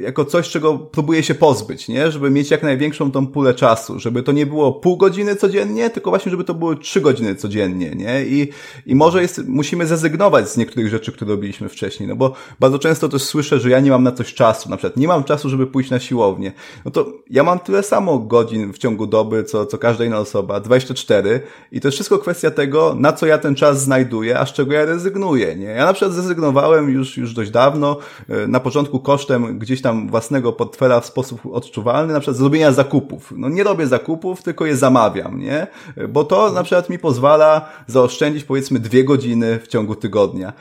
jako coś, czego próbuję się pozbyć, nie? Żeby mieć jak największą tą pulę czasu, żeby to nie było pół godziny codziennie, tylko właśnie, żeby to były trzy godziny codziennie, nie? I, i może jest, musimy zrezygnować z niektórych rzeczy, które robiliśmy wcześniej, no bo bardzo często też słyszę, że ja nie mam na coś czasu, na przykład nie mam czasu, żeby pójść na siłownię. No to ja mam tyle samo godzin w ciągu doby, co, co każda inna osoba, 24 i to jest wszystko kwestia tego, na co ja ten czas znajduję, a z czego ja rezygnuję, nie? Ja na przykład zrezygnowałem już, już dość dawno, e, na początku kosztem kosztem gdzieś tam własnego portfela w sposób odczuwalny, na przykład zrobienia zakupów. No nie robię zakupów, tylko je zamawiam, nie? Bo to na przykład mi pozwala zaoszczędzić powiedzmy dwie godziny w ciągu tygodnia.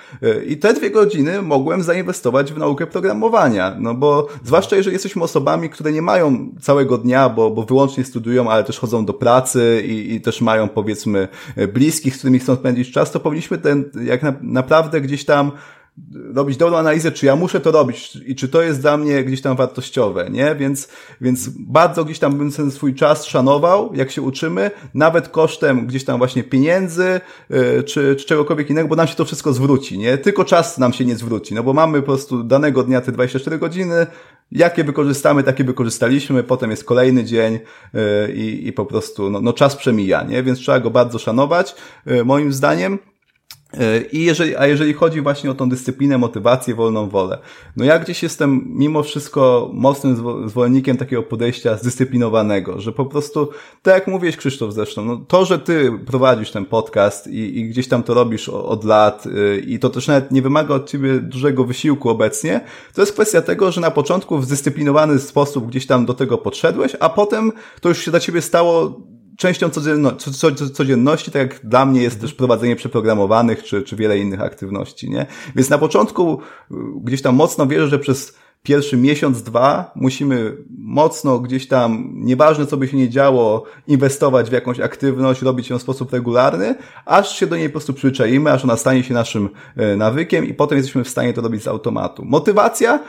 I te dwie godziny mogłem zainwestować w naukę programowania, no bo zwłaszcza jeżeli jesteśmy osobami, które nie mają całego dnia, bo, bo wyłącznie studiują, ale też chodzą do pracy i, i też mają powiedzmy bliskich, z którymi chcą spędzić czas, to powinniśmy ten, jak na, naprawdę gdzieś tam robić dobrą analizę, czy ja muszę to robić i czy to jest dla mnie gdzieś tam wartościowe, nie? Więc, więc bardzo gdzieś tam bym ten swój czas szanował, jak się uczymy, nawet kosztem gdzieś tam właśnie pieniędzy, yy, czy, czy czegokolwiek innego, bo nam się to wszystko zwróci, nie? Tylko czas nam się nie zwróci, no bo mamy po prostu danego dnia te 24 godziny, jakie wykorzystamy, takie wykorzystaliśmy, potem jest kolejny dzień yy, i, i po prostu, no, no czas przemija, nie? Więc trzeba go bardzo szanować, yy, moim zdaniem. I jeżeli, a jeżeli chodzi właśnie o tą dyscyplinę, motywację, wolną wolę, no ja gdzieś jestem mimo wszystko mocnym zwolennikiem takiego podejścia zdyscyplinowanego, że po prostu, tak jak mówiłeś Krzysztof zresztą, no to, że ty prowadzisz ten podcast i, i gdzieś tam to robisz od lat yy, i to też nawet nie wymaga od ciebie dużego wysiłku obecnie, to jest kwestia tego, że na początku w zdyscyplinowany sposób gdzieś tam do tego podszedłeś, a potem to już się dla ciebie stało częścią co, codzienności, tak jak dla mnie jest też prowadzenie przeprogramowanych, czy, czy wiele innych aktywności, nie? Więc na początku y, gdzieś tam mocno wierzę, że przez pierwszy miesiąc, dwa musimy mocno gdzieś tam, nieważne co by się nie działo, inwestować w jakąś aktywność, robić ją w sposób regularny, aż się do niej po prostu przyczaimy, aż ona stanie się naszym e, nawykiem i potem jesteśmy w stanie to robić z automatu. Motywacja,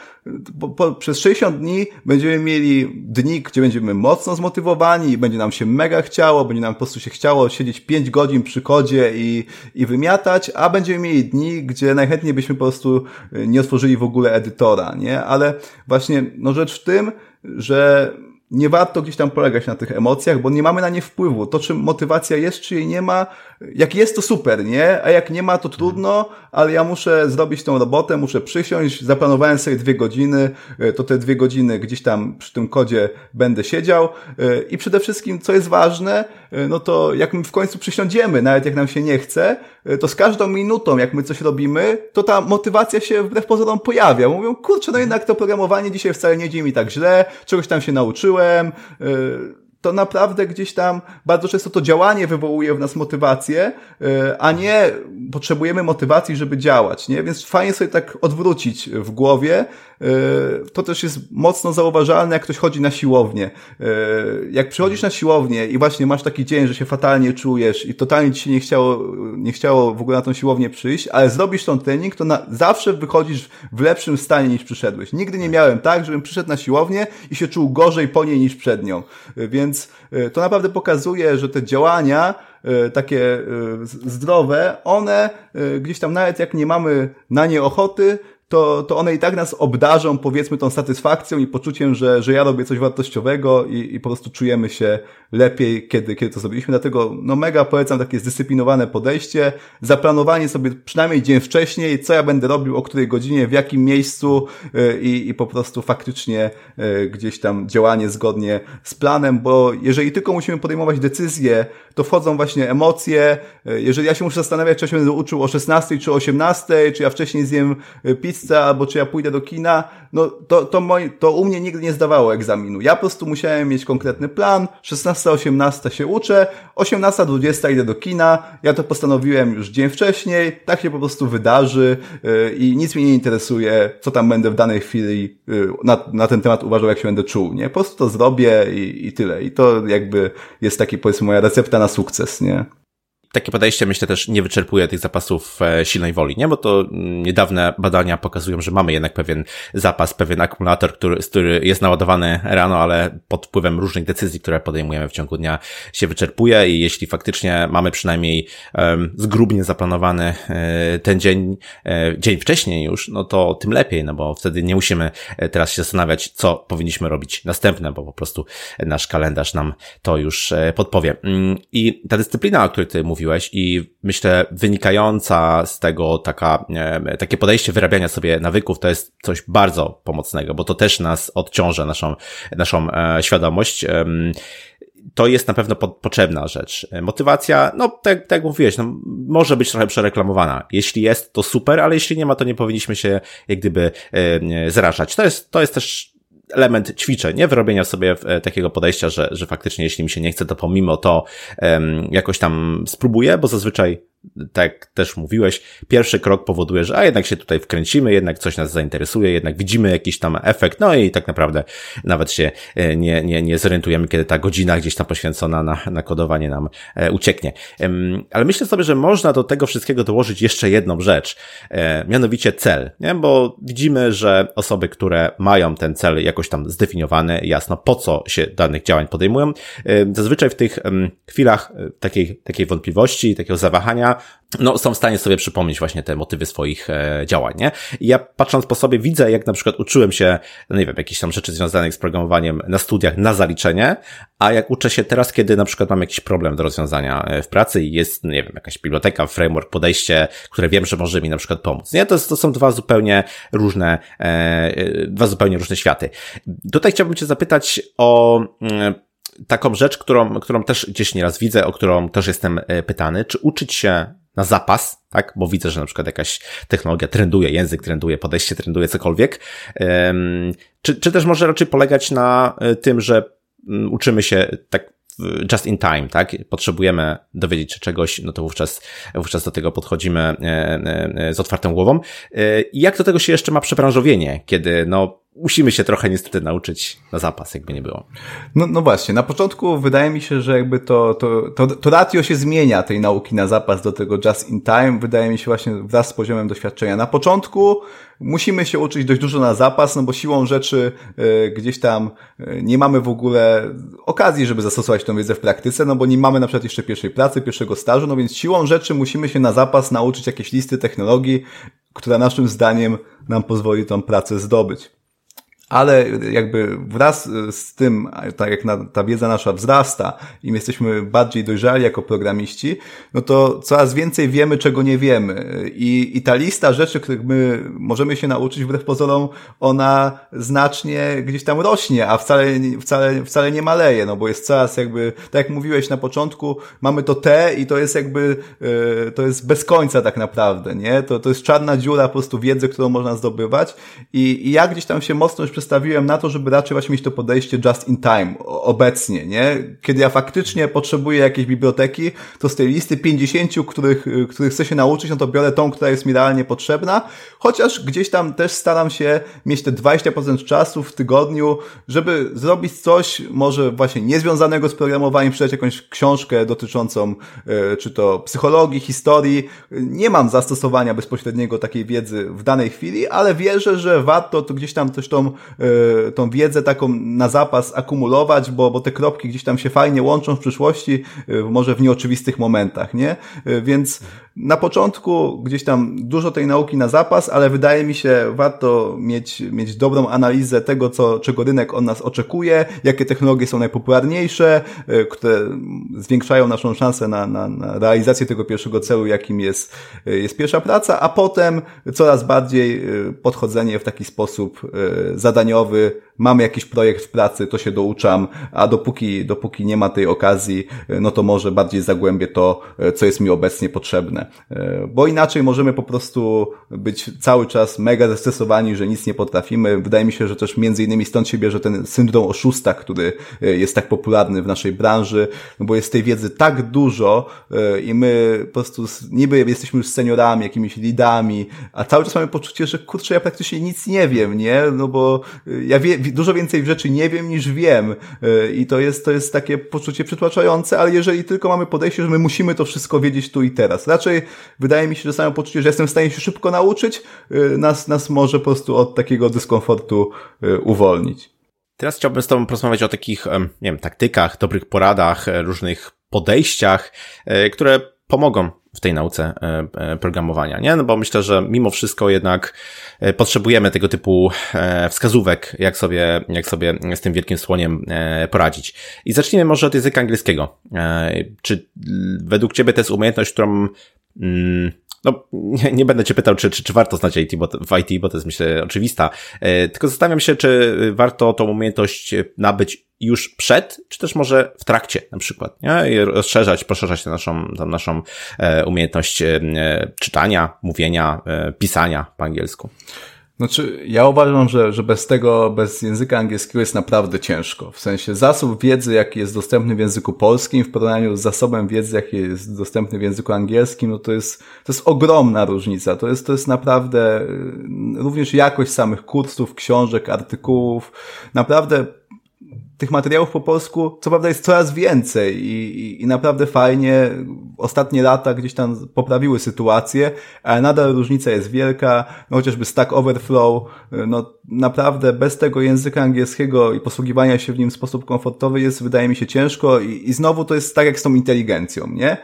po, po, przez 60 dni będziemy mieli dni, gdzie będziemy mocno zmotywowani będzie nam się mega chciało, będzie nam po prostu się chciało siedzieć 5 godzin przy kodzie i, i wymiatać, a będziemy mieli dni, gdzie najchętniej byśmy po prostu e, nie otworzyli w ogóle edytora, nie? Ale ale właśnie no rzecz w tym, że nie warto gdzieś tam polegać na tych emocjach, bo nie mamy na nie wpływu. To, czy motywacja jest, czy jej nie ma, jak jest, to super, nie? A jak nie ma, to trudno, ale ja muszę zrobić tą robotę, muszę przysiąść, zaplanowałem sobie dwie godziny, e, to te dwie godziny gdzieś tam przy tym kodzie będę siedział e, i przede wszystkim, co jest ważne, no to jak my w końcu przysiądziemy, nawet jak nam się nie chce, to z każdą minutą, jak my coś robimy, to ta motywacja się wbrew pozorom pojawia. Mówią, kurczę, no jednak to programowanie dzisiaj wcale nie dzieje mi tak źle, czegoś tam się nauczyłem, to naprawdę gdzieś tam bardzo często to działanie wywołuje w nas motywację, e, a nie potrzebujemy motywacji, żeby działać, nie? Więc fajnie sobie tak odwrócić w głowie. E, to też jest mocno zauważalne, jak ktoś chodzi na siłownię. E, jak przychodzisz na siłownię i właśnie masz taki dzień, że się fatalnie czujesz i totalnie ci się nie chciało, nie chciało w ogóle na tą siłownię przyjść, ale zrobisz tą trening, to na, zawsze wychodzisz w lepszym stanie niż przyszedłeś. Nigdy nie miałem tak, żebym przyszedł na siłownię i się czuł gorzej po niej niż przed nią. Więc więc e, to naprawdę pokazuje, że te działania e, takie e, zdrowe, one gdzieś tam nawet jak nie mamy na nie ochoty, to, to one i tak nas obdarzą, powiedzmy, tą satysfakcją i poczuciem, że, że ja robię coś wartościowego i, i po prostu czujemy się lepiej, kiedy, kiedy to zrobiliśmy. Dlatego, no mega polecam takie zdyscyplinowane podejście, zaplanowanie sobie przynajmniej dzień wcześniej, co ja będę robił, o której godzinie, w jakim miejscu y, i, i po prostu faktycznie y, gdzieś tam działanie zgodnie z planem, bo jeżeli tylko musimy podejmować decyzje, to wchodzą właśnie emocje. Y, jeżeli ja się muszę zastanawiać, czy ja się będę uczył o 16 czy o 18, czy ja wcześniej zjem pizzę, miejsce, albo czy ja pójdę do kina, no to, to, moi, to u mnie nigdy nie zdawało egzaminu. Ja po prostu musiałem mieć konkretny plan, 16-18 się uczę, 18-20 idę do kina, ja to postanowiłem już dzień wcześniej, tak się po prostu wydarzy yy, i nic mnie nie interesuje, co tam będę w danej chwili yy, na, na ten temat uważał, jak się będę czuł, nie? Po prostu to zrobię i, i tyle. I to jakby jest taki, powiedzmy, moja recepta na sukces, nie? Takie podejście myślę też nie wyczerpuje tych zapasów e, silnej woli, nie? Bo to mm, niedawne badania pokazują, że mamy jednak pewien zapas, pewien akumulator, który, który jest naładowany rano, ale pod wpływem różnych decyzji, które podejmujemy w ciągu dnia się wyczerpuje i jeśli faktycznie mamy przynajmniej um, zgrubnie zaplanowany e, ten dzień, e, dzień wcześniej już, no to tym lepiej, no bo wtedy nie musimy teraz się zastanawiać, co powinniśmy robić następne, bo po prostu nasz kalendarz nam to już podpowie. Mm, I ta dyscyplina, o której ty mówisz, mówiłeś i myślę wynikająca z tego taka, takie podejście wyrabiania sobie nawyków to jest coś bardzo pomocnego, bo to też nas odciąża, naszą, naszą e, świadomość to jest na pewno po, potrzebna rzecz. Motywacja, no tak, tak jak mówiłeś, no, może być trochę przereklamowana. Jeśli jest, to super, ale jeśli nie ma, to nie powinniśmy się jak gdyby e, zrażać. To jest, to jest też element ćwiczeń, nie? Wyrobienia sobie e, takiego podejścia, że, że faktycznie jeśli mi się nie chce, to pomimo to jakoś tam spróbuję, bo zazwyczaj tak też mówiłeś, pierwszy krok powoduje, że a jednak się tutaj wkręcimy, jednak coś nas zainteresuje, jednak widzimy jakiś tam efekt, no i tak naprawdę nawet się e, nie, nie, nie zorientujemy, kiedy ta godzina gdzieś tam poświęcona na, na kodowanie nam e, ucieknie. Ale myślę sobie, że można do tego wszystkiego dołożyć jeszcze jedną rzecz, e, mianowicie cel, nie? bo widzimy, że osoby, które mają ten cel jakoś tam zdefiniowany, jasno po co się danych działań podejmują, zazwyczaj w tych chwilach takiej, takiej wątpliwości, takiego zawahania, no, są w stanie sobie przypomnieć właśnie te motywy swoich e, działań, nie? I ja patrząc po sobie widzę, jak na przykład uczyłem się, no nie wiem, jakieś tam rzeczy związanych z programowaniem na studiach na zaliczenie, a jak uczę się teraz, kiedy na przykład mam jakiś problem do rozwiązania e, w pracy i jest, nie wiem, jakaś biblioteka, framework, podejście, które wiem, że może mi na przykład pomóc, nie? To, to są dwa zupełnie różne, e, e, dwa zupełnie różne światy. Tutaj chciałbym Cię zapytać o mm, taką rzecz, którą, którą też gdzieś nieraz widzę, o którą też jestem e, pytany, czy uczyć się na zapas, tak? Bo widzę, że na przykład jakaś technologia trenduje, język trenduje, podejście trenduje, cokolwiek. Czy, czy też może raczej polegać na e, tym, że mm, uczymy się tak just in time, tak? Potrzebujemy dowiedzieć się czegoś, no to wówczas, wówczas do tego podchodzimy e, z otwartą głową. I jak do tego się jeszcze ma przebranżowienie, kiedy no musimy się trochę niestety nauczyć na zapas, jakby nie było. No, no właśnie, na początku wydaje mi się, że jakby to, to, to, to ratio się zmienia tej nauki na zapas do tego just in time. Wydaje mi się właśnie wraz z poziomem doświadczenia. Na początku musimy się uczyć dość dużo na zapas, no bo siłą rzeczy y, gdzieś tam y, nie mamy w ogóle okazji, żeby zastosować tą wiedzę w praktyce, no bo nie mamy na przykład jeszcze pierwszej pracy, pierwszego stażu, no więc siłą rzeczy musimy się na zapas nauczyć jakieś listy technologii, która naszym zdaniem nam pozwoli tą pracę zdobyć. Ale jakby wraz z tym, tak jak ta wiedza nasza wzrasta i my jesteśmy bardziej dojrzali jako programiści, no to coraz więcej wiemy, czego nie wiemy. I, i ta lista rzeczy, których my możemy się nauczyć, wbrew pozorom, ona znacznie gdzieś tam rośnie, a wcale, wcale, wcale nie maleje, no bo jest coraz jakby, tak jak mówiłeś na początku, mamy to T i to jest jakby, e, to jest bez końca tak naprawdę, nie? To, to jest czarna dziura po prostu wiedzy, którą można zdobywać i, i ja gdzieś tam się mocno przestawiłem na to, żeby raczej właśnie mieć to podejście just in time, obecnie, nie? Kiedy ja faktycznie potrzebuję jakiejś biblioteki, to z tej listy 50, których, których chcę się nauczyć, no to biorę tą, która jest mi realnie potrzebna, chociaż gdzieś tam też staram się mieć te 20% czasu w tygodniu, żeby zrobić coś może właśnie niezwiązanego z programowaniem, przeczytać jakąś książkę dotyczącą e, czy to psychologii, historii. Nie mam zastosowania bezpośredniego takiej wiedzy w danej chwili, ale wierzę, że warto to gdzieś tam też tą tą wiedzę taką na zapas akumulować, bo, bo te kropki gdzieś tam się fajnie łączą w przyszłości, e, może w nieoczywistych momentach, nie? E, więc na początku gdzieś tam dużo tej nauki na zapas, ale wydaje mi się warto mieć, mieć dobrą analizę tego, co, czego rynek od nas oczekuje, jakie technologie są najpopularniejsze, które zwiększają naszą szansę na, na, na realizację tego pierwszego celu, jakim jest, jest pierwsza praca, a potem coraz bardziej podchodzenie w taki sposób zadaniowy, mam jakiś projekt w pracy, to się douczam, a dopóki, dopóki nie ma tej okazji, no to może bardziej zagłębię to, co jest mi obecnie potrzebne. Bo inaczej możemy po prostu być cały czas mega zestresowani, że nic nie potrafimy. Wydaje mi się, że też między innymi stąd się bierze ten syndrom oszusta, który jest tak popularny w naszej branży, no bo jest tej wiedzy tak dużo i my po prostu niby jesteśmy już seniorami, jakimiś lidami, a cały czas mamy poczucie, że kurczę, ja praktycznie nic nie wiem, nie? No bo ja wie, dużo więcej rzeczy nie wiem niż wiem e, i to jest, to jest takie poczucie przytłaczające, ale jeżeli tylko mamy podejście, że my musimy to wszystko wiedzieć tu i teraz. Raczej wydaje mi się, że samo poczucie, że jestem w stanie się szybko nauczyć, e, nas, nas może po prostu od takiego dyskomfortu e, uwolnić. Teraz chciałbym z Tobą porozmawiać o takich, nie wiem, taktykach, dobrych poradach, różnych podejściach, które pomogą w tej nauce e, e, programowania, nie? No bo myślę, że mimo wszystko jednak e, potrzebujemy tego typu wskazówek, jak sobie, jak sobie z tym wielkim słoniem poradzić. I zacznijmy może od języka angielskiego. Czy według Ciebie to jest umiejętność, którą no, nie, nie, będę cię pytał, czy, czy, czy warto znać IT, bo, w IT, bo to jest myślę oczywista. Tylko zastanawiam się, czy warto tą umiejętność nabyć już przed, czy też może w trakcie na przykład, nie? I rozszerzać, poszerzać tę naszą, tą naszą e, umiejętność e, czytania, mówienia, e, pisania po angielsku. Znaczy, ja uważam, że, że bez tego, bez języka angielskiego jest naprawdę ciężko. W sensie zasób wiedzy, jaki jest dostępny w języku polskim w porównaniu z zasobem wiedzy, jaki jest dostępny w języku angielskim, no to jest, to jest ogromna różnica. To jest, to jest naprawdę również jakość samych kursów, książek, artykułów. Naprawdę tych materiałów po polsku, co prawda jest coraz więcej i, i, i, naprawdę fajnie. Ostatnie lata gdzieś tam poprawiły sytuację, ale nadal różnica jest wielka. No chociażby Stack Overflow, no naprawdę bez tego języka angielskiego i posługiwania się w nim w sposób komfortowy jest, wydaje mi się, ciężko i, i znowu to jest tak jak z tą inteligencją, nie? E,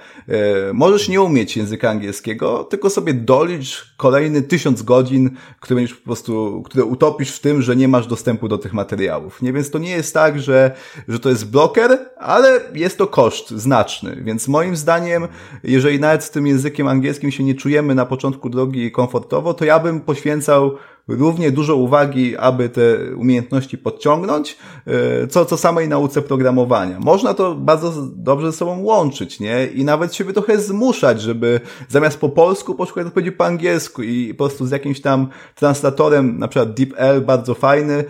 możesz nie umieć języka angielskiego, tylko sobie dolicz kolejny tysiąc godzin, które po prostu, które utopisz w tym, że nie masz dostępu do tych materiałów, nie? Więc to nie jest tak, że, że to jest bloker, ale jest to koszt znaczny, więc moim zdaniem, jeżeli nawet z tym językiem angielskim się nie czujemy na początku drogi komfortowo, to ja bym poświęcał równie dużo uwagi, aby te umiejętności podciągnąć, e, co, co samej nauce programowania. Można to bardzo dobrze ze sobą łączyć, nie? I nawet siebie trochę zmuszać, żeby zamiast po polsku poszukać odpowiedzi po angielsku i po prostu z jakimś tam translatorem, na przykład DeepL, bardzo fajny, e,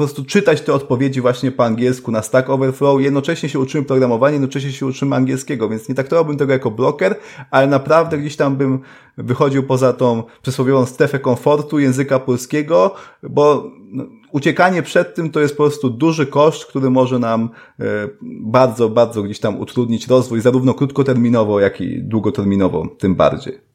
prostu czytać te odpowiedzi właśnie po angielsku na Stack Overflow. Jednocześnie się uczymy programowania, jednocześnie się uczymy angielskiego, więc nie traktowałbym tego jako bloker, ale naprawdę gdzieś tam bym wychodził poza tą przysłowiową strefę komfortu języka polskiego, bo no, uciekanie przed tym to jest po prostu duży koszt, który może nam e, bardzo, bardzo gdzieś tam utrudnić rozwój, zarówno krótkoterminowo, jak i długoterminowo, tym bardziej.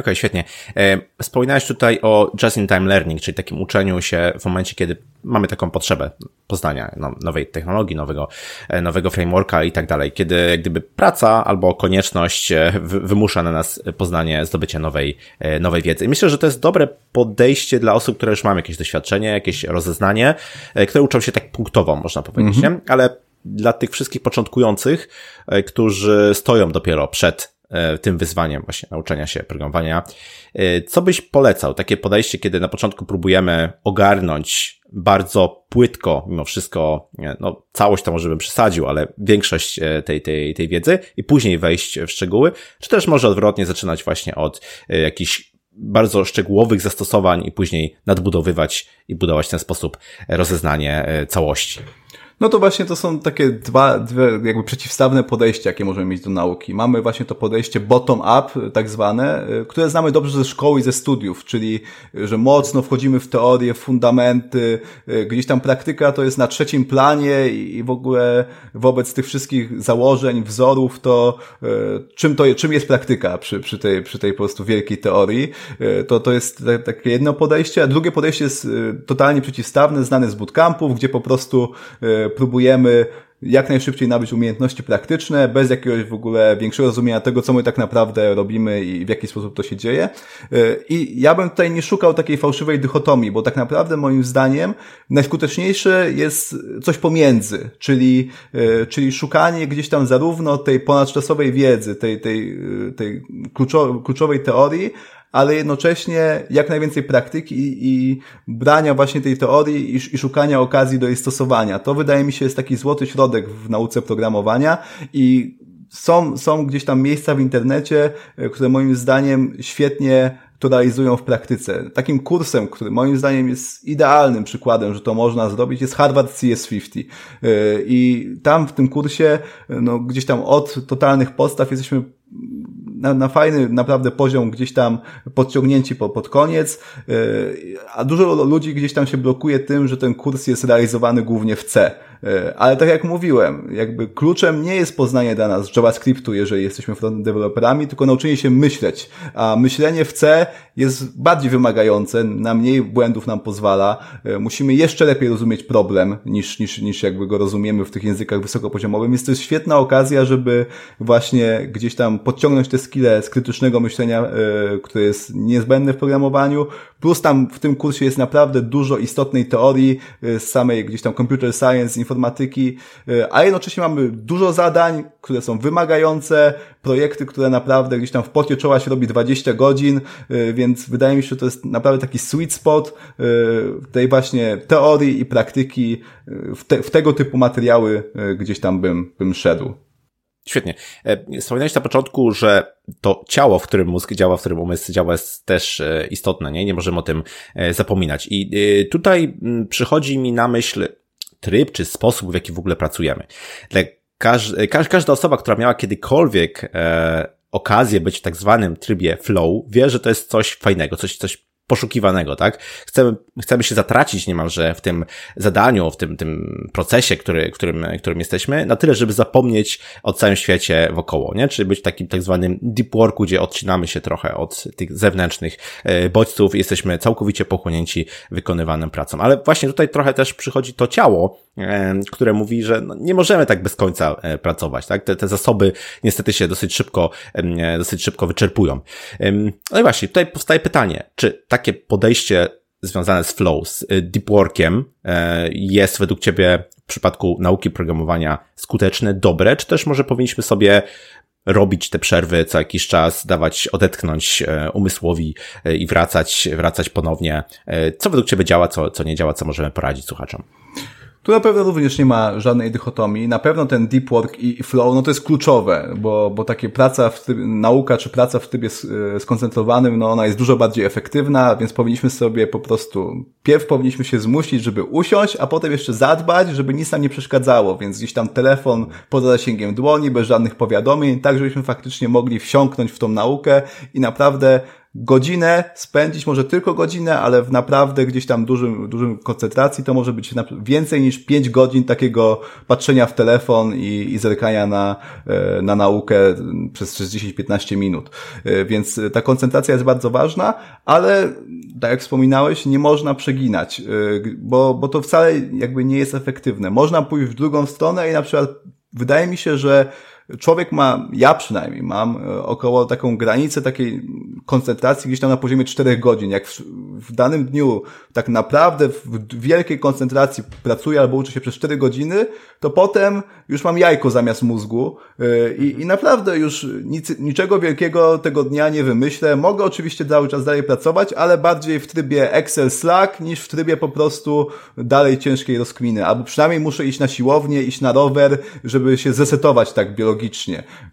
Okay, świetnie. E, wspominałeś tutaj o just-in-time learning, czyli takim uczeniu się w momencie, kiedy mamy taką potrzebę poznania no, nowej technologii, nowego, e, nowego frameworka i tak dalej, kiedy gdyby praca albo konieczność e, wymusza na nas poznanie, zdobycie nowej, nowej wiedzy. I myślę, że to jest dobre podejście dla osób, które już mają jakieś doświadczenie, jakieś rozeznanie, które uczą się tak punktowo, można powiedzieć, mm -hmm. nie? Ale dla tych wszystkich początkujących, którzy stoją dopiero przed tym wyzwaniem właśnie nauczania się programowania. E, co byś polecał? Takie podejście, kiedy na początku próbujemy ogarnąć bardzo płytko, mimo wszystko, no całość to może bym przesadził, ale większość e, tej, tej, tej wiedzy i później wejść w szczegóły, czy też może odwrotnie zaczynać właśnie od jakichś bardzo szczegółowych zastosowań i później nadbudowywać i budować w ten sposób rozeznanie całości. No to właśnie to są takie dwa, dwie jakby przeciwstawne podejścia, jakie możemy mieć do nauki. Mamy właśnie to podejście bottom-up, tak zwane, y, które znamy dobrze ze szkoły i ze studiów, czyli y, że mocno wchodzimy w teorię, w fundamenty, y, gdzieś tam praktyka to jest na trzecim planie i w ogóle wobec tych wszystkich założeń, wzorów, to czym to czym jest praktyka przy, przy, tej, przy tej po prostu wielkiej teorii, to, to jest takie jedno podejście, a drugie podejście jest totalnie przeciwstawne, znane z bootcampów, gdzie po prostu próbujemy jak najszybciej nabyć umiejętności praktyczne, bez jakiegoś w ogóle większego rozumienia tego, co my tak naprawdę robimy i w jaki sposób to się dzieje. I ja bym tutaj nie szukał takiej fałszywej dychotomii, bo tak naprawdę moim zdaniem najskuteczniejsze jest coś pomiędzy, czyli, czyli szukanie gdzieś tam zarówno tej ponadczasowej wiedzy, tej, tej, tej kluczowej teorii, ale jednocześnie jak najwięcej praktyki i, i brania właśnie tej teorii i, i szukania okazji do jej stosowania. To wydaje mi się jest taki złoty środek w nauce programowania i są, są gdzieś tam miejsca w internecie, e, które moim zdaniem świetnie to realizują w praktyce. Takim kursem, który moim zdaniem jest idealnym przykładem, że to można zrobić, jest Harvard CS50. E, I tam w tym kursie, no gdzieś tam od totalnych podstaw jesteśmy na, na fajny naprawdę poziom gdzieś tam podciągnięci po, pod koniec, yy, a dużo ludzi gdzieś tam się blokuje tym, że ten kurs jest realizowany głównie w C. Yy, ale tak jak mówiłem, jakby kluczem nie jest poznanie dla nas JavaScriptu, jeżeli jesteśmy front deweloperami, tylko nauczenie się myśleć. A myślenie w C jest bardziej wymagające, na mniej błędów nam pozwala. Yy, musimy jeszcze lepiej rozumieć problem niż, niż, niż jakby go rozumiemy w tych językach wysokopoziomowych. Więc to jest świetna okazja, żeby właśnie gdzieś tam podciągnąć te skille z krytycznego myślenia, yy, które jest niezbędne w programowaniu, plus tam w tym kursie jest naprawdę dużo istotnej teorii z samej gdzieś tam computer science, informatyki, yy, a jednocześnie mamy dużo zadań, które są wymagające, projekty, które naprawdę gdzieś tam w pocie czoła się robi 20 godzin, więc wydaje mi się, że to jest naprawdę taki sweet spot tej właśnie teorii i praktyki, w, te, w tego typu materiały gdzieś tam bym, bym szedł. Świetnie. E, wspominałeś na początku, że to ciało, w którym mózg działa, w którym umysł działa jest też e, istotne, nie? Nie możemy o tym e, zapominać. I tutaj mm, przychodzi mi na myśl tryb czy sposób, w jaki w ogóle pracujemy. Dla każda osoba, która miała kiedykolwiek okazję być w tak zwanym trybie flow, wie, że to jest coś fajnego, coś, coś poszukiwanego, tak? Chcemy, chcemy się zatracić niemalże w tym zadaniu, w tym, tym procesie, który, którym, którym jesteśmy, na tyle, żeby zapomnieć o całym świecie wokoło, nie? Czyli być takim tak zwanym deep worku, gdzie odcinamy się trochę od tych zewnętrznych e, bodźców jesteśmy całkowicie pochłonięci wykonywaną pracą. Ale właśnie tutaj trochę też przychodzi to ciało, które mówi, że no nie możemy tak bez końca e, pracować, tak? Te, te zasoby niestety się dosyć szybko, dosyć szybko wyczerpują. No i właśnie, tutaj powstaje pytanie, czy tak takie podejście związane z flow, z y, deep workiem e, jest według Ciebie w przypadku nauki programowania skuteczne, dobre, czy też może powinniśmy sobie robić te przerwy co jakiś czas, dawać odetchnąć e, umysłowi e, i wracać, wracać ponownie. Co według Ciebie działa, co, co nie działa, co możemy poradzić słuchaczom? Tu na pewno również nie ma żadnej dychotomii. Na pewno ten deep work i flow, no to jest kluczowe, bo, bo takie praca w trybie, nauka czy praca w trybie e, skoncentrowanym, no ona jest dużo bardziej efektywna, więc powinniśmy sobie po prostu, pierw powinniśmy się zmusić, żeby usiąść, a potem jeszcze zadbać, żeby nic nam nie przeszkadzało, więc gdzieś tam telefon poza zasięgiem dłoni, bez żadnych powiadomień, tak żebyśmy faktycznie mogli wsiąknąć w tą naukę i naprawdę godzinę spędzić, może tylko godzinę, ale w naprawdę gdzieś tam dużym, dużym koncentracji to może być więcej niż 5 godzin takiego patrzenia w telefon i, i zerkania na, e, na naukę przez, przez 10-15 minut. E, więc ta koncentracja jest bardzo ważna, ale tak jak wspominałeś, nie można przeginać, e, bo, bo to wcale jakby nie jest efektywne. Można pójść w drugą stronę i na przykład wydaje mi się, że człowiek ma, ja przynajmniej mam e, około taką granicę takiej koncentracji gdzieś tam na poziomie 4 godzin. Jak w, w danym dniu tak naprawdę w wielkiej koncentracji pracuję albo uczę się przez 4 godziny, to potem już mam jajko zamiast mózgu e, i, i naprawdę już nic, niczego wielkiego tego dnia nie wymyślę. Mogę oczywiście cały czas dalej pracować, ale bardziej w trybie Excel Slack niż w trybie po prostu dalej ciężkiej rozkminy. Albo przynajmniej muszę iść na siłownię, iść na rower, żeby się zesetować tak biologicznie.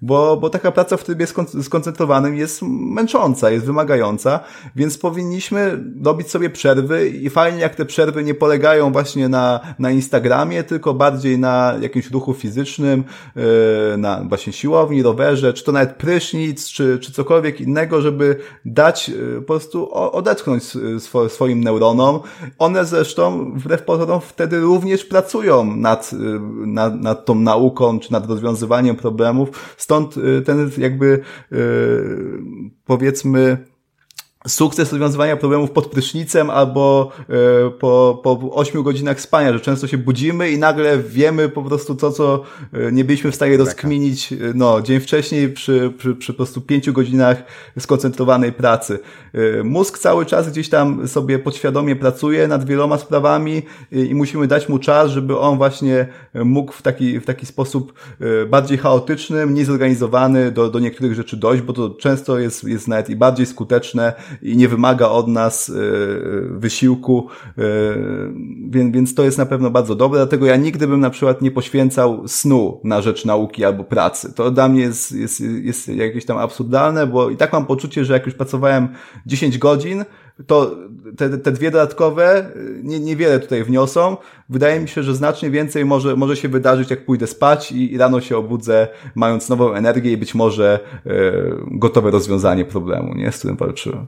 Bo, bo taka praca w trybie skoncentrowanym jest męcząca, jest wymagająca, więc powinniśmy robić sobie przerwy i fajnie jak te przerwy nie polegają właśnie na, na Instagramie, tylko bardziej na jakimś ruchu fizycznym, e, na właśnie siłowni, rowerze, czy to nawet prysznic, czy, czy cokolwiek innego, żeby dać e, po prostu odetchnąć swoim neuronom. One zresztą wbrew pozorom wtedy również pracują nad, e, nad, nad tą nauką, czy nad rozwiązywaniem problemów. Stąd ten jakby powiedzmy sukces rozwiązywania problemów pod prysznicem albo e, po, po 8 godzinach spania, że często się budzimy i nagle wiemy po prostu to, co e, nie byliśmy w stanie rozkminić e, no, dzień wcześniej przy, przy, przy po prostu 5 godzinach skoncentrowanej pracy. Mózg cały czas gdzieś tam sobie podświadomie pracuje nad wieloma sprawami i musimy dać mu czas, żeby on właśnie mógł w taki, w taki sposób bardziej chaotyczny, mniej zorganizowany do, do niektórych rzeczy dojść, bo to często jest, jest nawet i bardziej skuteczne i nie wymaga od nas e, wysiłku, e, więc, więc to jest na pewno bardzo dobre, dlatego ja nigdy bym na przykład nie poświęcał snu na rzecz nauki albo pracy. To dla mnie jest, jest, jest jakieś tam absurdalne, bo i tak mam poczucie, że jak już pracowałem 10 godzin, to te, te dwie dodatkowe nie, niewiele tutaj wniosą. Wydaje mi się, że znacznie więcej może, może się wydarzyć, jak pójdę spać i, i rano się obudzę, mając nową energię i być może e, gotowe rozwiązanie problemu, nie, z którym walczyłem.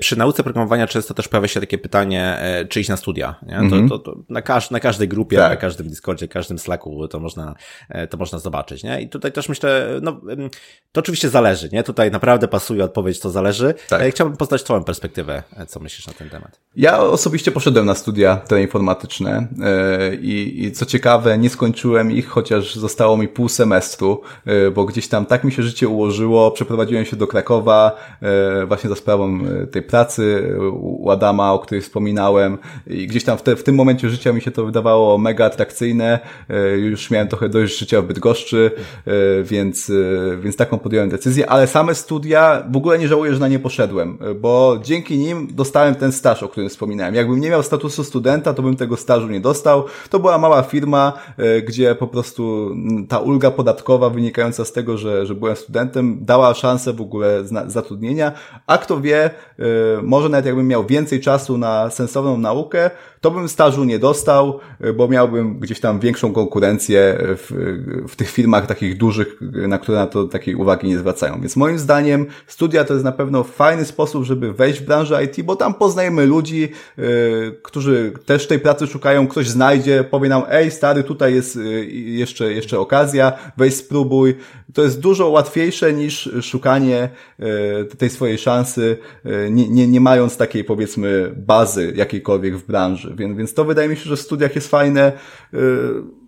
przy nauce programowania często też pojawia się takie pytanie, e, czy iść na studia. Nie? Mm -hmm. to, to, to, na, każ na każdej grupie, tak. na każdym Discordzie, każdym Slacku to można, e, to można zobaczyć. Nie? I tutaj też myślę, no, to oczywiście zależy. Nie? Tutaj naprawdę pasuje odpowiedź, to zależy. Tak. E, chciałbym poznać Twoją perspektywę. Co myślisz na ten temat? Ja osobiście poszedłem na studia teleinformatyczne i, i co ciekawe, nie skończyłem ich, chociaż zostało mi pół semestru, bo gdzieś tam tak mi się życie ułożyło. Przeprowadziłem się do Krakowa właśnie za sprawą tej pracy u Adama, o której wspominałem i gdzieś tam w, te, w tym momencie życia mi się to wydawało mega atrakcyjne. E, już miałem trochę dość życia w Bydgoszczy, e, więc, e, więc taką podjąłem decyzję, ale same studia w ogóle nie żałuję, że na nie poszedłem, bo dzięki nim dostałem ten staż, o którym wspominałem. Jakbym nie miał statusu studenta, to bym tego stażu nie dostał. To była mała firma, gdzie po prostu ta ulga podatkowa wynikająca z tego, że, że byłem studentem, dała szansę w ogóle zatrudnienia, a kto wie, może nawet jakbym miał więcej czasu na sensowną naukę, to bym stażu nie dostał, y, bo miałbym gdzieś tam większą konkurencję w, w tych firmach takich dużych, na które na to takiej uwagi nie zwracają. Więc moim zdaniem studia to jest na pewno fajny sposób, żeby wejść w branżę IT, bo tam poznajemy ludzi, yy, którzy też tej pracy szukają, ktoś znajdzie, powie nam, ej stary, tutaj jest yy, jeszcze, jeszcze okazja, weź spróbuj. To jest dużo łatwiejsze niż szukanie tej swojej szansy, nie, nie, nie mając takiej powiedzmy bazy jakiejkolwiek w branży. Więc, więc to wydaje mi się, że w studiach jest fajne, y,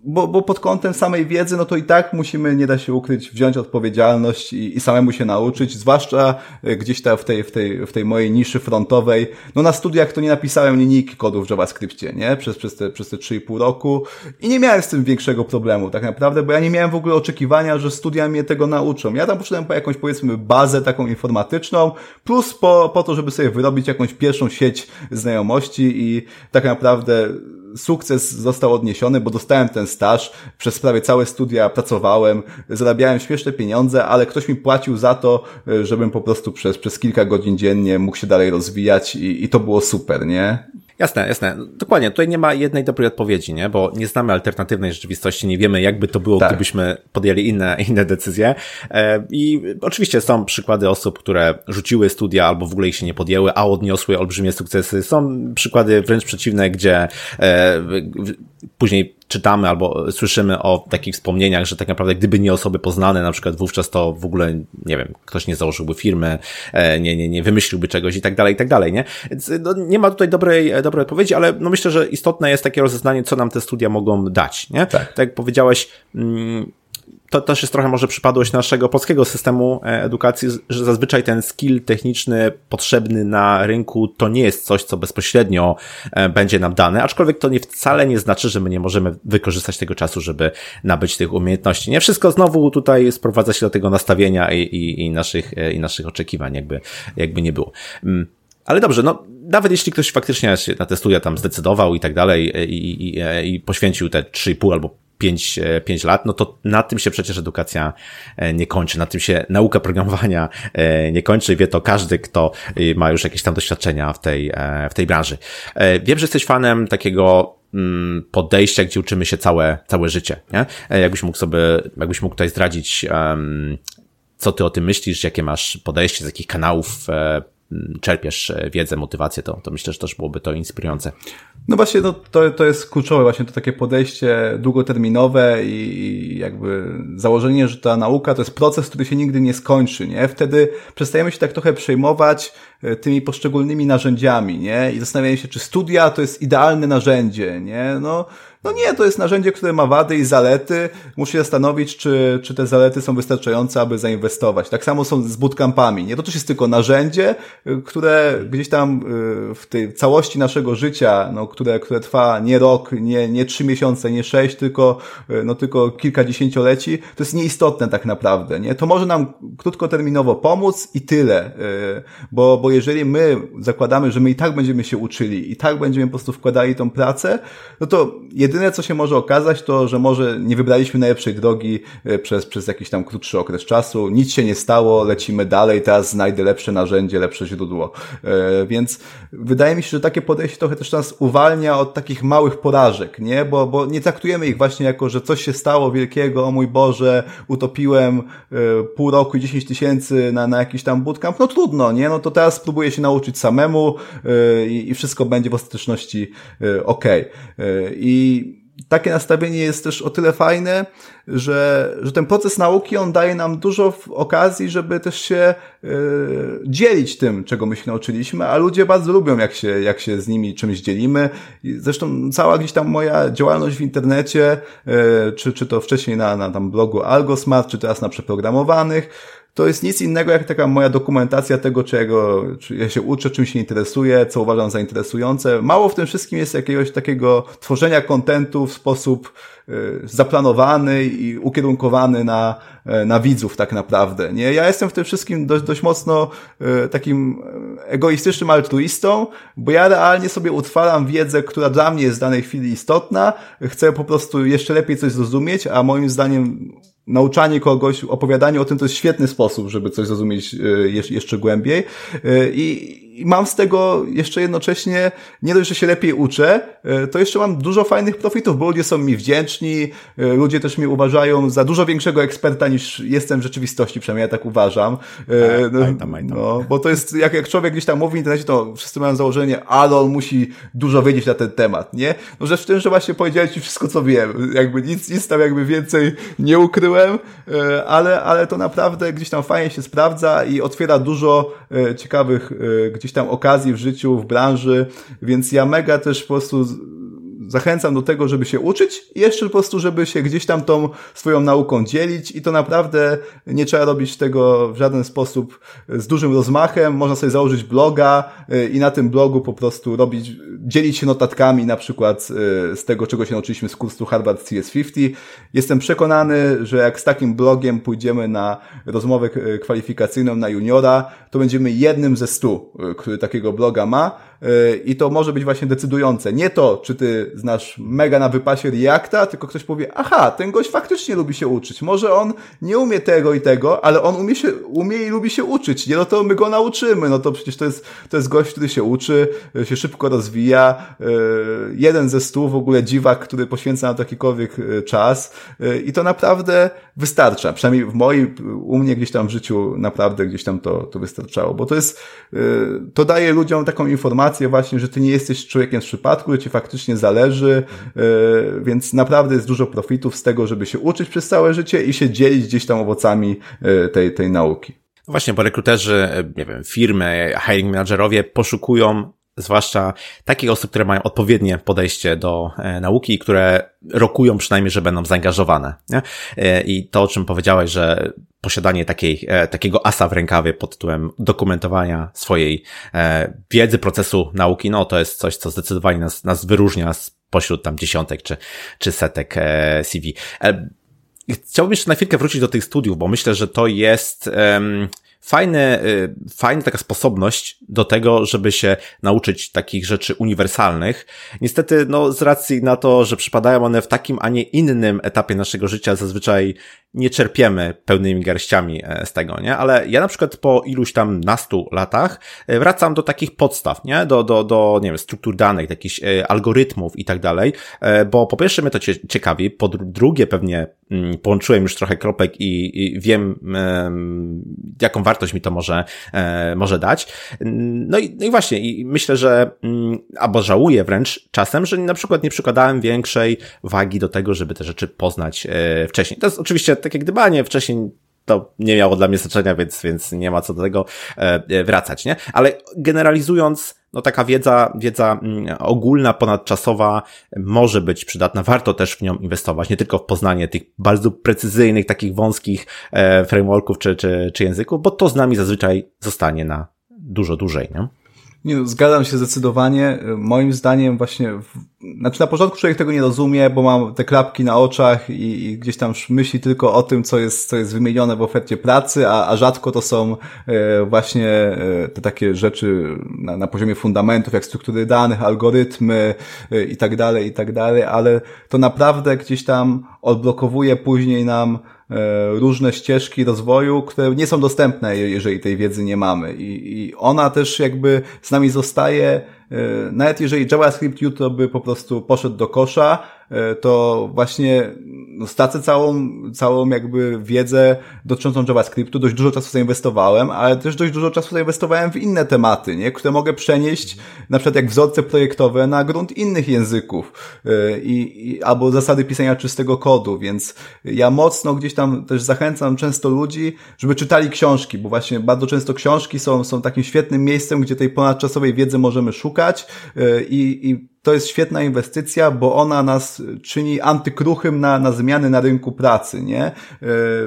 bo, bo pod kątem samej wiedzy, no to i tak musimy, nie da się ukryć, wziąć odpowiedzialność i, i samemu się nauczyć, zwłaszcza y, gdzieś tam w tej, w, tej, w tej mojej niszy frontowej. No na studiach to nie napisałem linijki kodów w JavaScriptie, nie? Przez, przez te, przez te 3,5 roku i nie miałem z tym większego problemu tak naprawdę, bo ja nie miałem w ogóle oczekiwania, że studia mnie tego nauczą. Ja tam poszedłem po jakąś powiedzmy bazę taką informatyczną, plus po, po to, żeby sobie wyrobić jakąś pierwszą sieć znajomości i tak naprawdę sukces został odniesiony, bo dostałem ten staż, przez prawie całe studia pracowałem, zarabiałem śmieszne pieniądze, ale ktoś mi płacił za to, żebym po prostu przez, przez kilka godzin dziennie mógł się dalej rozwijać i, i to było super, nie? Jasne, jasne. Dokładnie, tutaj nie ma jednej dobrej odpowiedzi, nie? Bo nie znamy alternatywnej rzeczywistości, nie wiemy, jakby to było, tak. gdybyśmy podjęli inne, inne decyzje. E, I oczywiście są przykłady osób, które rzuciły studia albo w ogóle ich się nie podjęły, a odniosły olbrzymie sukcesy. Są przykłady wręcz przeciwne, gdzie e, później czytamy albo słyszymy o takich wspomnieniach, że tak naprawdę gdyby nie osoby poznane, na przykład wówczas to w ogóle, nie wiem, ktoś nie założyłby firmy, e, nie, nie, nie wymyśliłby czegoś i tak dalej, i tak dalej, nie? Więc no, nie ma tutaj dobrej, dobrej odpowiedzi, ale no myślę, że istotne jest takie rozeznanie, co nam te studia mogą dać, nie? Tak, tak jak powiedziałeś, mm, to też jest trochę może przypadłość naszego polskiego systemu e, edukacji, że zazwyczaj ten skill techniczny potrzebny na rynku to nie jest coś, co bezpośrednio e, będzie nam dane, aczkolwiek to nie wcale nie znaczy, że my nie możemy wykorzystać tego czasu, żeby nabyć tych umiejętności. Nie wszystko znowu tutaj sprowadza się do tego nastawienia i, i, i naszych, e, i naszych oczekiwań, jakby, jakby nie było. Mm. Ale dobrze, no nawet jeśli ktoś faktycznie się na te studia tam zdecydował i tak dalej i, i, i poświęcił te 3,5 albo 5, 5 e, lat, no to na tym się przecież edukacja e, nie kończy, na tym się nauka programowania e, nie kończy. Wie to każdy, kto ma już jakieś tam doświadczenia w tej, w tej branży. Wiem, że jesteś fanem takiego mm, podejścia, gdzie uczymy się całe, całe życie, nie? Jakbyś mógł sobie, jakbyś mógł tutaj zdradzić, co ty o tym myślisz, jakie masz podejście, z jakich kanałów czerpiesz wiedzę, motywację, to, to myślę, że też byłoby to inspirujące. No właśnie, no, to, to jest kluczowe właśnie to takie podejście długoterminowe i jakby założenie, że ta nauka to jest proces, który się nigdy nie skończy, nie? Wtedy przestajemy się tak trochę przejmować e, tymi poszczególnymi narzędziami, nie? I zastanawiamy się, czy studia to jest idealne narzędzie, nie? No, no nie, to jest narzędzie, które ma wady i zalety. Muszę się zastanowić, czy, czy te zalety są wystarczające, aby zainwestować. Tak samo są z bootcampami. Nie, to też jest tylko narzędzie, y, które gdzieś tam y, w tej całości naszego życia, no, które, które trwa nie rok, nie, nie trzy miesiące, nie sześć, tylko, y, no, tylko kilka dziesięcioleci, to jest nieistotne tak naprawdę. Nie? To może nam krótkoterminowo pomóc i tyle. Bo, bo jeżeli my zakładamy, że my i tak będziemy się uczyli, i tak będziemy po prostu wkładali tą pracę, no to Jedyne, co się może okazać, to, że może nie wybraliśmy najlepszej drogi e, przez, przez jakiś tam krótszy okres czasu, nic się nie stało, lecimy dalej, teraz znajdę lepsze narzędzie, lepsze źródło. E, więc wydaje mi się, że takie podejście trochę też nas uwalnia od takich małych porażek, nie? Bo, bo nie traktujemy ich właśnie jako, że coś się stało wielkiego, o mój Boże, utopiłem e, pół roku i 10 tysięcy na, na jakiś tam bootcamp, no trudno, nie? No to teraz spróbuję się nauczyć samemu i, i wszystko będzie w ostateczności ok. I takie nastawienie jest też o tyle fajne, że, że ten proces nauki, on daje nam dużo okazji, żeby też się yy, dzielić tym, czego my się nauczyliśmy, a ludzie bardzo lubią, jak się, jak się z nimi czymś dzielimy. Zresztą cała gdzieś tam moja działalność w internecie, yy, czy, czy to wcześniej na, na tam blogu AlgoSmart, czy teraz na przeprogramowanych, to jest nic innego jak taka moja dokumentacja tego, czego czy ja się uczę, czym się interesuję, co uważam za interesujące. Mało w tym wszystkim jest jakiegoś takiego tworzenia kontentu w sposób y, zaplanowany i ukierunkowany na, y, na widzów tak naprawdę. Nie? Ja jestem w tym wszystkim dość, dość mocno y, takim egoistycznym altruistą, bo ja realnie sobie utwaram wiedzę, która dla mnie jest w danej chwili istotna, chcę po prostu jeszcze lepiej coś zrozumieć, a moim zdaniem nauczanie kogoś, opowiadanie o tym to jest świetny sposób, żeby coś zrozumieć e, jeszcze głębiej. E, I, mam z tego jeszcze jednocześnie, nie dość, że się lepiej uczę, e, to jeszcze mam dużo fajnych profitów, bo ludzie są mi wdzięczni, ludzie też mnie uważają za dużo większego eksperta niż jestem w rzeczywistości, przynajmniej ja tak uważam. Tak, no, no, bo to jest, jak, jak człowiek gdzieś tam mówi w internecie, to wszyscy mają założenie, ale on musi dużo wiedzieć na ten temat, nie? No rzecz w tym, że właśnie powiedziałem ci wszystko, co wiem. Jakby nic, nic tam jakby więcej nie ukryłem, ale, ale to naprawdę gdzieś tam fajnie się sprawdza i otwiera dużo ciekawych gdzieś jakichś tam okazji w życiu, w branży, więc ja mega też po prostu zachęcam do tego, żeby się uczyć i jeszcze po prostu, żeby się gdzieś tam tą swoją nauką dzielić i to naprawdę nie trzeba robić tego w żaden sposób z dużym rozmachem. Można sobie założyć bloga y, i na tym blogu po prostu robić, dzielić się notatkami na przykład y, z tego, czego się nauczyliśmy z kursu Harvard CS50. Jestem przekonany, że jak z takim blogiem pójdziemy na rozmowę kwalifikacyjną na juniora, to będziemy jednym ze stu, y, który takiego bloga ma i to może być właśnie decydujące. Nie to, czy ty znasz mega na wypasie Reacta, tylko ktoś powie, aha, ten gość faktycznie lubi się uczyć. Może on nie umie tego i tego, ale on umie, się, umie i lubi się uczyć. Nie, no to my go nauczymy. No to przecież to jest, to jest gość, który się uczy, się szybko rozwija. Jeden ze stu w ogóle dziwak, który poświęca na to jakikolwiek czas. I to naprawdę wystarcza. Przynajmniej w mojej, u mnie gdzieś tam w życiu naprawdę gdzieś tam to, to wystarczało. Bo to jest, to daje ludziom taką informację właśnie, że ty nie jesteś człowiekiem z przypadku, że ci faktycznie zależy, e, więc naprawdę jest dużo profitów z tego, żeby się uczyć przez całe życie i się dzielić gdzieś tam owocami e, tej, tej nauki. Właśnie, bo rekruterzy, e, nie wiem, firmy, hiring managerowie poszukują zwłaszcza takich osób, które mają odpowiednie podejście do e, nauki i które rokują przynajmniej, że będą zaangażowane. Nie? E, I to, o czym powiedziałeś, że posiadanie takiej, e, takiego asa w rękawie pod tytułem dokumentowania swojej wiedzy, procesu nauki, no to jest coś, co zdecydowanie nas, nas wyróżnia spośród tam dziesiątek czy, czy setek CV. Chciałbym jeszcze na chwilkę wrócić do tych studiów, bo myślę, że to jest um, fajny, y, fajna taka sposobność do tego, żeby się nauczyć takich rzeczy uniwersalnych. Niestety, no, z racji na to, że przypadają one w takim, a nie innym etapie naszego życia, zazwyczaj nie czerpiemy pełnymi garściami e, z tego, nie? Ale ja na przykład po iluś tam nastu latach e, wracam do takich podstaw, nie? Do, do, do nie wiem, struktur danych, jakichś e, algorytmów i tak dalej, bo po pierwsze mnie to ciekawi, po drugie pewnie mm, połączyłem już trochę kropek i, i wiem, jaką wartość mi to może, może dać. No i, no i właśnie, i myślę, że, mm, albo żałuję wręcz czasem, że na przykład nie przykładałem większej wagi do tego, żeby te rzeczy poznać wcześniej. To jest oczywiście tak jak dbanie wcześniej to nie miało dla mnie znaczenia, więc, więc nie ma co do tego e, e, wracać, nie? Ale generalizując, no taka wiedza, wiedza mm, ogólna, ponadczasowa może być przydatna. Warto też w nią inwestować, nie tylko w poznanie tych bardzo precyzyjnych, takich wąskich e, frameworków czy, czy, czy języków, bo to z nami zazwyczaj zostanie na dużo dłużej, nie? Nie, no, zgadzam się zdecydowanie. Moim zdaniem właśnie, w, znaczy na początku człowiek tego nie rozumie, bo mam te klapki na oczach i, i gdzieś tam myśli tylko o tym, co jest, co jest wymienione w ofercie pracy, a, a rzadko to są e, właśnie e, te takie rzeczy na, na poziomie fundamentów, jak struktury danych, algorytmy e, i tak dalej, i tak dalej, ale to naprawdę gdzieś tam odblokowuje później nam różne ścieżki rozwoju, które nie są dostępne, jeżeli tej wiedzy nie mamy. I, i ona też jakby z nami zostaje, e, nawet jeżeli JavaScript jutro by po prostu poszedł do kosza, E, to właśnie no, stracę całą, całą jakby wiedzę dotyczącą JavaScriptu. Dość dużo czasu zainwestowałem, ale też dość dużo czasu zainwestowałem w inne tematy, nie? które mogę przenieść na przykład jak wzorce projektowe na grunt innych języków e, i, i, albo zasady pisania czystego kodu, więc ja mocno gdzieś tam też zachęcam często ludzi, żeby czytali książki, bo właśnie bardzo często książki są, są takim świetnym miejscem, gdzie tej ponadczasowej wiedzy możemy szukać e, i, i to jest świetna inwestycja, bo ona nas czyni antykruchym na, na zmiany na rynku pracy, nie? E,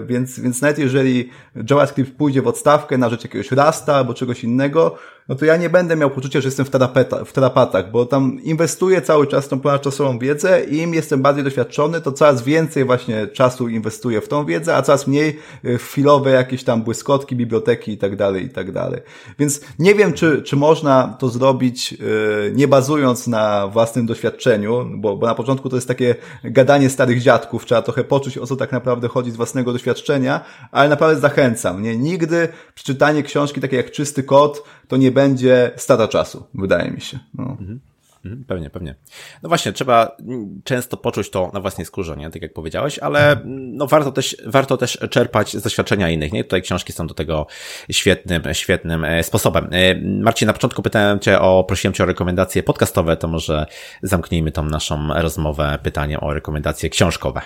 więc, więc nawet jeżeli JavaScript pójdzie w odstawkę na rzecz jakiegoś Rasta albo czegoś innego, no to ja nie będę miał poczucia, że jestem w, terapeta, w terapatach, bo tam inwestuję cały czas tą ponadczasową wiedzę i im jestem bardziej doświadczony, to coraz więcej właśnie czasu inwestuję w tą wiedzę, a coraz mniej w chwilowe jakieś tam błyskotki, biblioteki i tak dalej, i tak dalej. Więc nie wiem, czy, czy można to zrobić yy, nie bazując na własnym doświadczeniu, bo, bo na początku to jest takie gadanie starych dziadków, trzeba trochę poczuć, o co tak naprawdę chodzi z własnego doświadczenia, ale naprawdę zachęcam, nie? Nigdy przeczytanie książki takiej jak Czysty Kod to nie będzie strata czasu, wydaje mi się. No. Mhm. Mhm. Pewnie, pewnie. No właśnie, trzeba często poczuć to na własnej skórze, nie? Tak jak powiedziałeś, ale no warto też, warto też czerpać z doświadczenia innych, nie? Tutaj książki są do tego świetnym, świetnym e, sposobem. E, Marcin, na początku pytałem Cię o, prosiłem Cię o rekomendacje podcastowe, to może zamknijmy tą naszą rozmowę pytaniem o rekomendacje książkowe.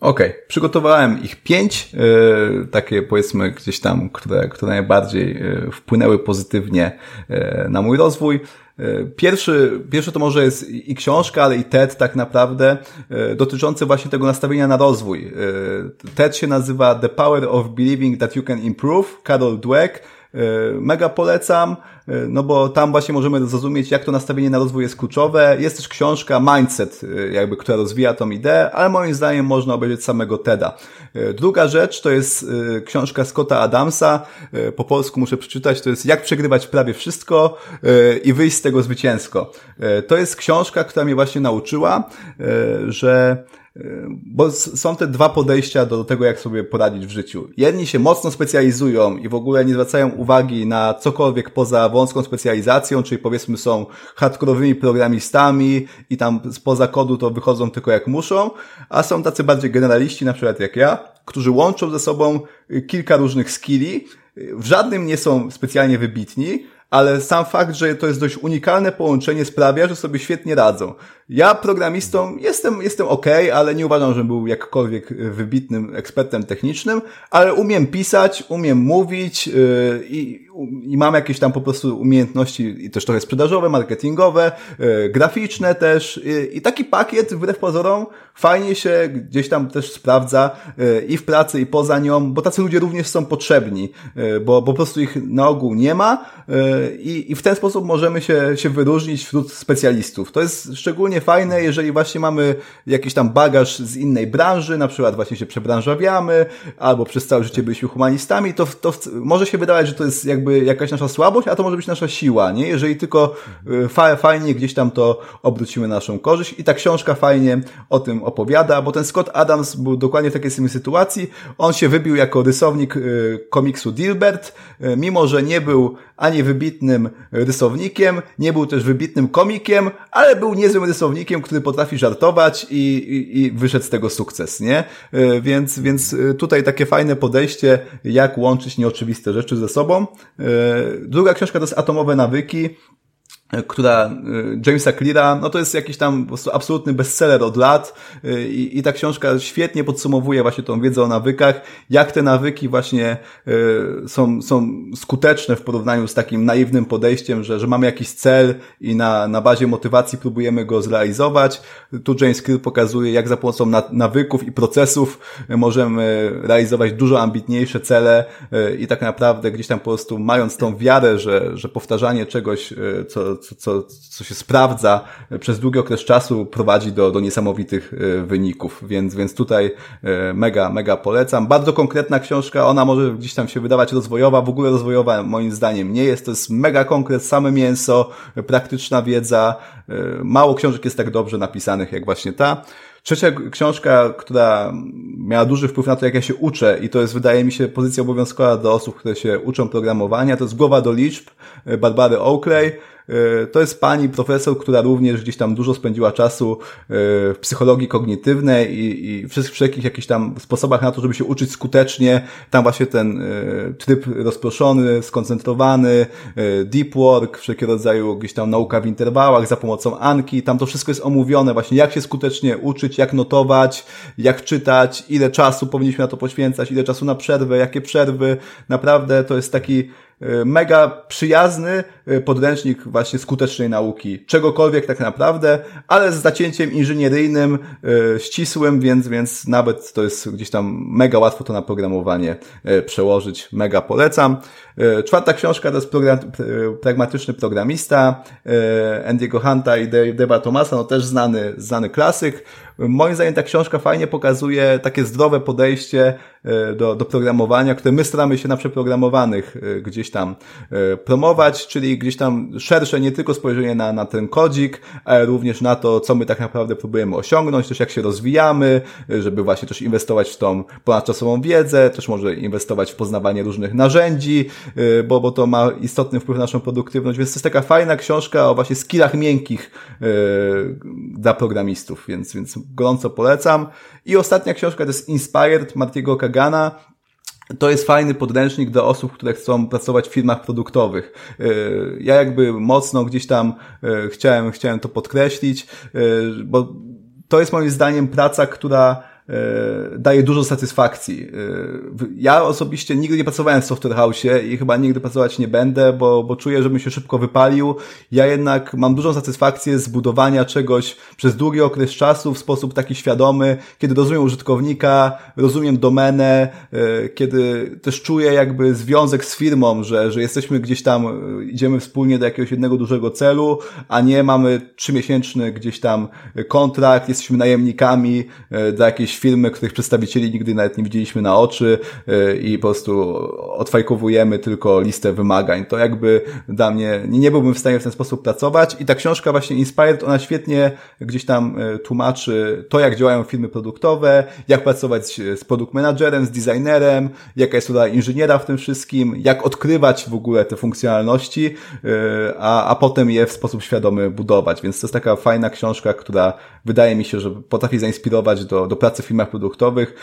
Okej, okay. przygotowałem ich pięć, yy, takie powiedzmy gdzieś tam, które, które najbardziej yy, wpłynęły pozytywnie yy, na mój rozwój. Pierwszy, pierwszy to może jest i książka, ale i TED tak naprawdę, dotyczący właśnie tego nastawienia na rozwój. TED się nazywa The Power of Believing That You Can Improve, Carol Dweck. Mega polecam, no bo tam właśnie możemy zrozumieć, jak to nastawienie na rozwój jest kluczowe. Jest też książka Mindset, jakby, która rozwija tą ideę, ale moim zdaniem można obejrzeć samego TEDa. Druga rzecz to jest książka Scotta Adamsa, po polsku muszę przeczytać, to jest Jak przegrywać prawie wszystko i wyjść z tego zwycięsko. To jest książka, która mnie właśnie nauczyła, że bo są te dwa podejścia do tego, jak sobie poradzić w życiu. Jedni się mocno specjalizują i w ogóle nie zwracają uwagi na cokolwiek poza wąską specjalizacją, czyli powiedzmy są hardkorowymi programistami i tam spoza kodu to wychodzą tylko jak muszą, a są tacy bardziej generaliści, na przykład jak ja, którzy łączą ze sobą kilka różnych skilli, w żadnym nie są specjalnie wybitni, ale sam fakt, że to jest dość unikalne połączenie sprawia, że sobie świetnie radzą. Ja programistą jestem, jestem ok, ale nie uważam, że był jakkolwiek wybitnym ekspertem technicznym, ale umiem pisać, umiem mówić yy, i, i mam jakieś tam po prostu umiejętności i też trochę sprzedażowe, marketingowe, yy, graficzne też yy, i taki pakiet wbrew pozorom fajnie się gdzieś tam też sprawdza yy, i w pracy i poza nią, bo tacy ludzie również są potrzebni, yy, bo, bo po prostu ich na ogół nie ma yy, i, i w ten sposób możemy się, się wyróżnić wśród specjalistów. To jest szczególnie fajne, jeżeli właśnie mamy jakiś tam bagaż z innej branży, na przykład właśnie się przebranżawiamy, albo przez całe życie byliśmy humanistami, to, to może się wydawać, że to jest jakby jakaś nasza słabość, a to może być nasza siła, nie? Jeżeli tylko y, fa fajnie gdzieś tam to obrócimy na naszą korzyść i ta książka fajnie o tym opowiada, bo ten Scott Adams był dokładnie w takiej samej sytuacji. On się wybił jako rysownik y, komiksu Dilbert, y, mimo że nie był ani wybitnym rysownikiem, nie był też wybitnym komikiem, ale był niezłym rysownikiem, który potrafi żartować i, i, i wyszedł z tego sukces, nie? E, więc, więc e, tutaj takie fajne podejście, jak łączyć nieoczywiste rzeczy ze sobą. E, druga książka to jest Atomowe Nawyki która y, Jamesa Cleara, no to jest jakiś tam po prostu absolutny bestseller od lat y, i, i ta książka świetnie podsumowuje właśnie tą wiedzę o nawykach, jak te nawyki właśnie są, są skuteczne w porównaniu z takim naiwnym podejściem, że, że mamy jakiś cel i na, na bazie motywacji próbujemy go zrealizować. Tu James Clear pokazuje, jak za pomocą na, nawyków i procesów możemy realizować dużo ambitniejsze cele i tak naprawdę gdzieś tam po prostu mając tą wiarę, że, że powtarzanie czegoś, co, co, co, co się sprawdza przez długi okres czasu prowadzi do, do niesamowitych e, wyników, więc, więc tutaj e, mega, mega polecam. Bardzo konkretna książka, ona może gdzieś tam się wydawać rozwojowa, w ogóle rozwojowa moim zdaniem nie jest, to jest mega konkret, same mięso, praktyczna wiedza, e, mało książek jest tak dobrze napisanych jak właśnie ta. Trzecia książka, która miała duży wpływ na to, jak ja się uczę i to jest, wydaje mi się, pozycja obowiązkowa do osób, które się uczą programowania, to jest Głowa do liczb Barbary Oakley. E, to jest pani profesor, która również gdzieś tam dużo spędziła czasu e, w psychologii kognitywnej i, i wszelkich jakichś tam sposobach na to, żeby się uczyć skutecznie. Tam właśnie ten e, tryb rozproszony, skoncentrowany, deep work, wszelkiego rodzaju gdzieś tam nauka w interwałach za pomocą Anki. Tam to wszystko jest omówione właśnie, jak się skutecznie uczyć, jak notować, jak czytać, ile czasu powinniśmy na to poświęcać, ile czasu na przerwę, jakie przerwy. Naprawdę to jest taki mega przyjazny e, podręcznik właśnie skutecznej nauki, czegokolwiek tak naprawdę, ale z zacięciem inżynieryjnym, e, ścisłym, więc, więc nawet to jest gdzieś tam mega łatwo to na programowanie przełożyć, mega polecam. Czwarta książka to jest program, Pragmatyczny Programista Andy'ego Hunta i Deba Thomasa, no też znany, znany klasyk. Moim zdaniem ta książka fajnie pokazuje takie zdrowe podejście e, do, do programowania, które my staramy się na przeprogramowanych e, gdzieś tam e, promować, czyli gdzieś tam szersze nie tylko spojrzenie na, na ten kodzik, ale również na to, co my tak naprawdę próbujemy osiągnąć, też jak się rozwijamy, żeby właśnie też inwestować w tą ponadczasową wiedzę, też może inwestować w poznawanie różnych narzędzi, bo, bo to ma istotny wpływ na naszą produktywność, więc to jest taka fajna książka o właśnie skillach miękkich dla programistów, więc, więc gorąco polecam. I ostatnia książka to jest Inspired Martiego Kagana. To jest fajny podręcznik do osób, które chcą pracować w firmach produktowych. Y, ja jakby mocno gdzieś tam y, chciałem, chciałem to podkreślić, y, bo to jest moim zdaniem praca, która daje dużo satysfakcji. Ja osobiście nigdy nie pracowałem w Software House i chyba nigdy pracować nie będę, bo, bo czuję, żebym się szybko wypalił. Ja jednak mam dużą satysfakcję z budowania czegoś przez długi okres czasu w sposób taki świadomy, kiedy rozumiem użytkownika, rozumiem domenę, kiedy też czuję jakby związek z firmą, że, że jesteśmy gdzieś tam, idziemy wspólnie do jakiegoś jednego dużego celu, a nie mamy trzymiesięczny gdzieś tam kontrakt, jesteśmy najemnikami e, dla jakiejś firmy, których przedstawicieli nigdy nawet nie widzieliśmy na oczy e, i po prostu odfajkowujemy tylko listę wymagań. To jakby dla mnie, nie, byłbym w stanie w ten sposób pracować i ta książka właśnie Inspired, ona świetnie gdzieś tam e, tłumaczy to, jak działają firmy produktowe, jak pracować z produkt managerem, z designerem, jaka jest rola inżyniera w tym wszystkim, jak odkrywać w ogóle te funkcjonalności, a, a potem je w sposób świadomy budować. Więc to jest taka fajna książka, która wydaje mi się, że potrafi zainspirować do, do pracy w firmach produktowych.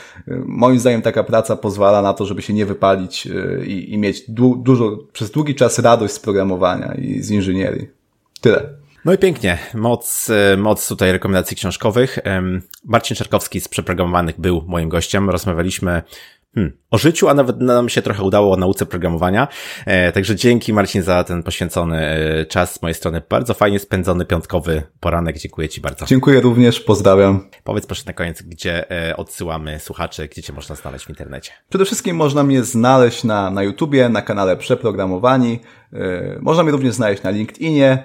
Moim zdaniem taka praca pozwala na to, żeby się nie wypalić y, i, i mieć du dużo, przez długi czas radość z programowania i z inżynierii. Tyle. No i pięknie. Moc, y, moc tutaj rekomendacji książkowych. Marcin Czarkowski z Przeprogramowanych był moim gościem. Rozmawialiśmy Hmm. O życiu, a nawet nam się trochę udało o nauce programowania. E, także dzięki Marcin za ten poświęcony e, czas z mojej strony. Bardzo fajnie spędzony piątkowy poranek. Dziękuję Ci bardzo. Dziękuję również, pozdrawiam. Powiedz proszę na koniec, gdzie e, odsyłamy słuchaczy, gdzie Cię można znaleźć w internecie. Przede wszystkim można mnie znaleźć na, na YouTubie, na kanale Przeprogramowani. E, można mnie również znaleźć na LinkedInie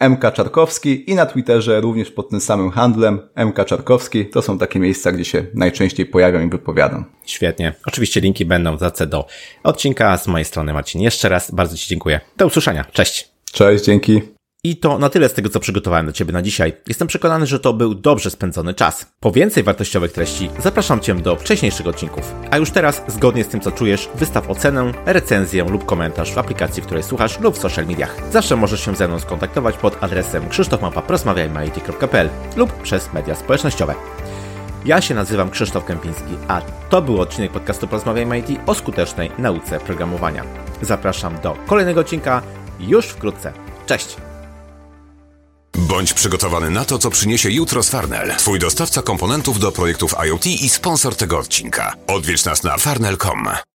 e, MK Czarkowski i na Twitterze również pod tym samym handlem MK Czarkowski. To są takie miejsca, gdzie się najczęściej pojawiam i wypowiadam. Świetnie. Oczywiście linki będą w zace do odcinka. Z mojej strony Marcin jeszcze raz bardzo Ci dziękuję. Do usłyszenia. Cześć. Cześć, dzięki. I to na tyle z tego, co przygotowałem dla Ciebie na dzisiaj. Jestem przekonany, że to był dobrze spędzony czas. Po więcej wartościowych treści zapraszam Cię do wcześniejszych odcinków. A już teraz, zgodnie z tym, co czujesz, wystaw ocenę, recenzję lub komentarz w aplikacji, w której słuchasz lub w social mediach. Zawsze możesz się ze mną skontaktować pod adresem krzysztofmapa.prosmawiajmy.pl lub przez media społecznościowe. Ja się nazywam Krzysztof Kępiński, a to był odcinek podcastu Porozmawiajmy IT o skutecznej nauce programowania. Zapraszam do kolejnego odcinka już wkrótce. Cześć! Bądź przygotowany na to, co przyniesie jutro z Farnell, twój dostawca komponentów do projektów IoT i sponsor tego odcinka. Odwiedź nas na farnell.com.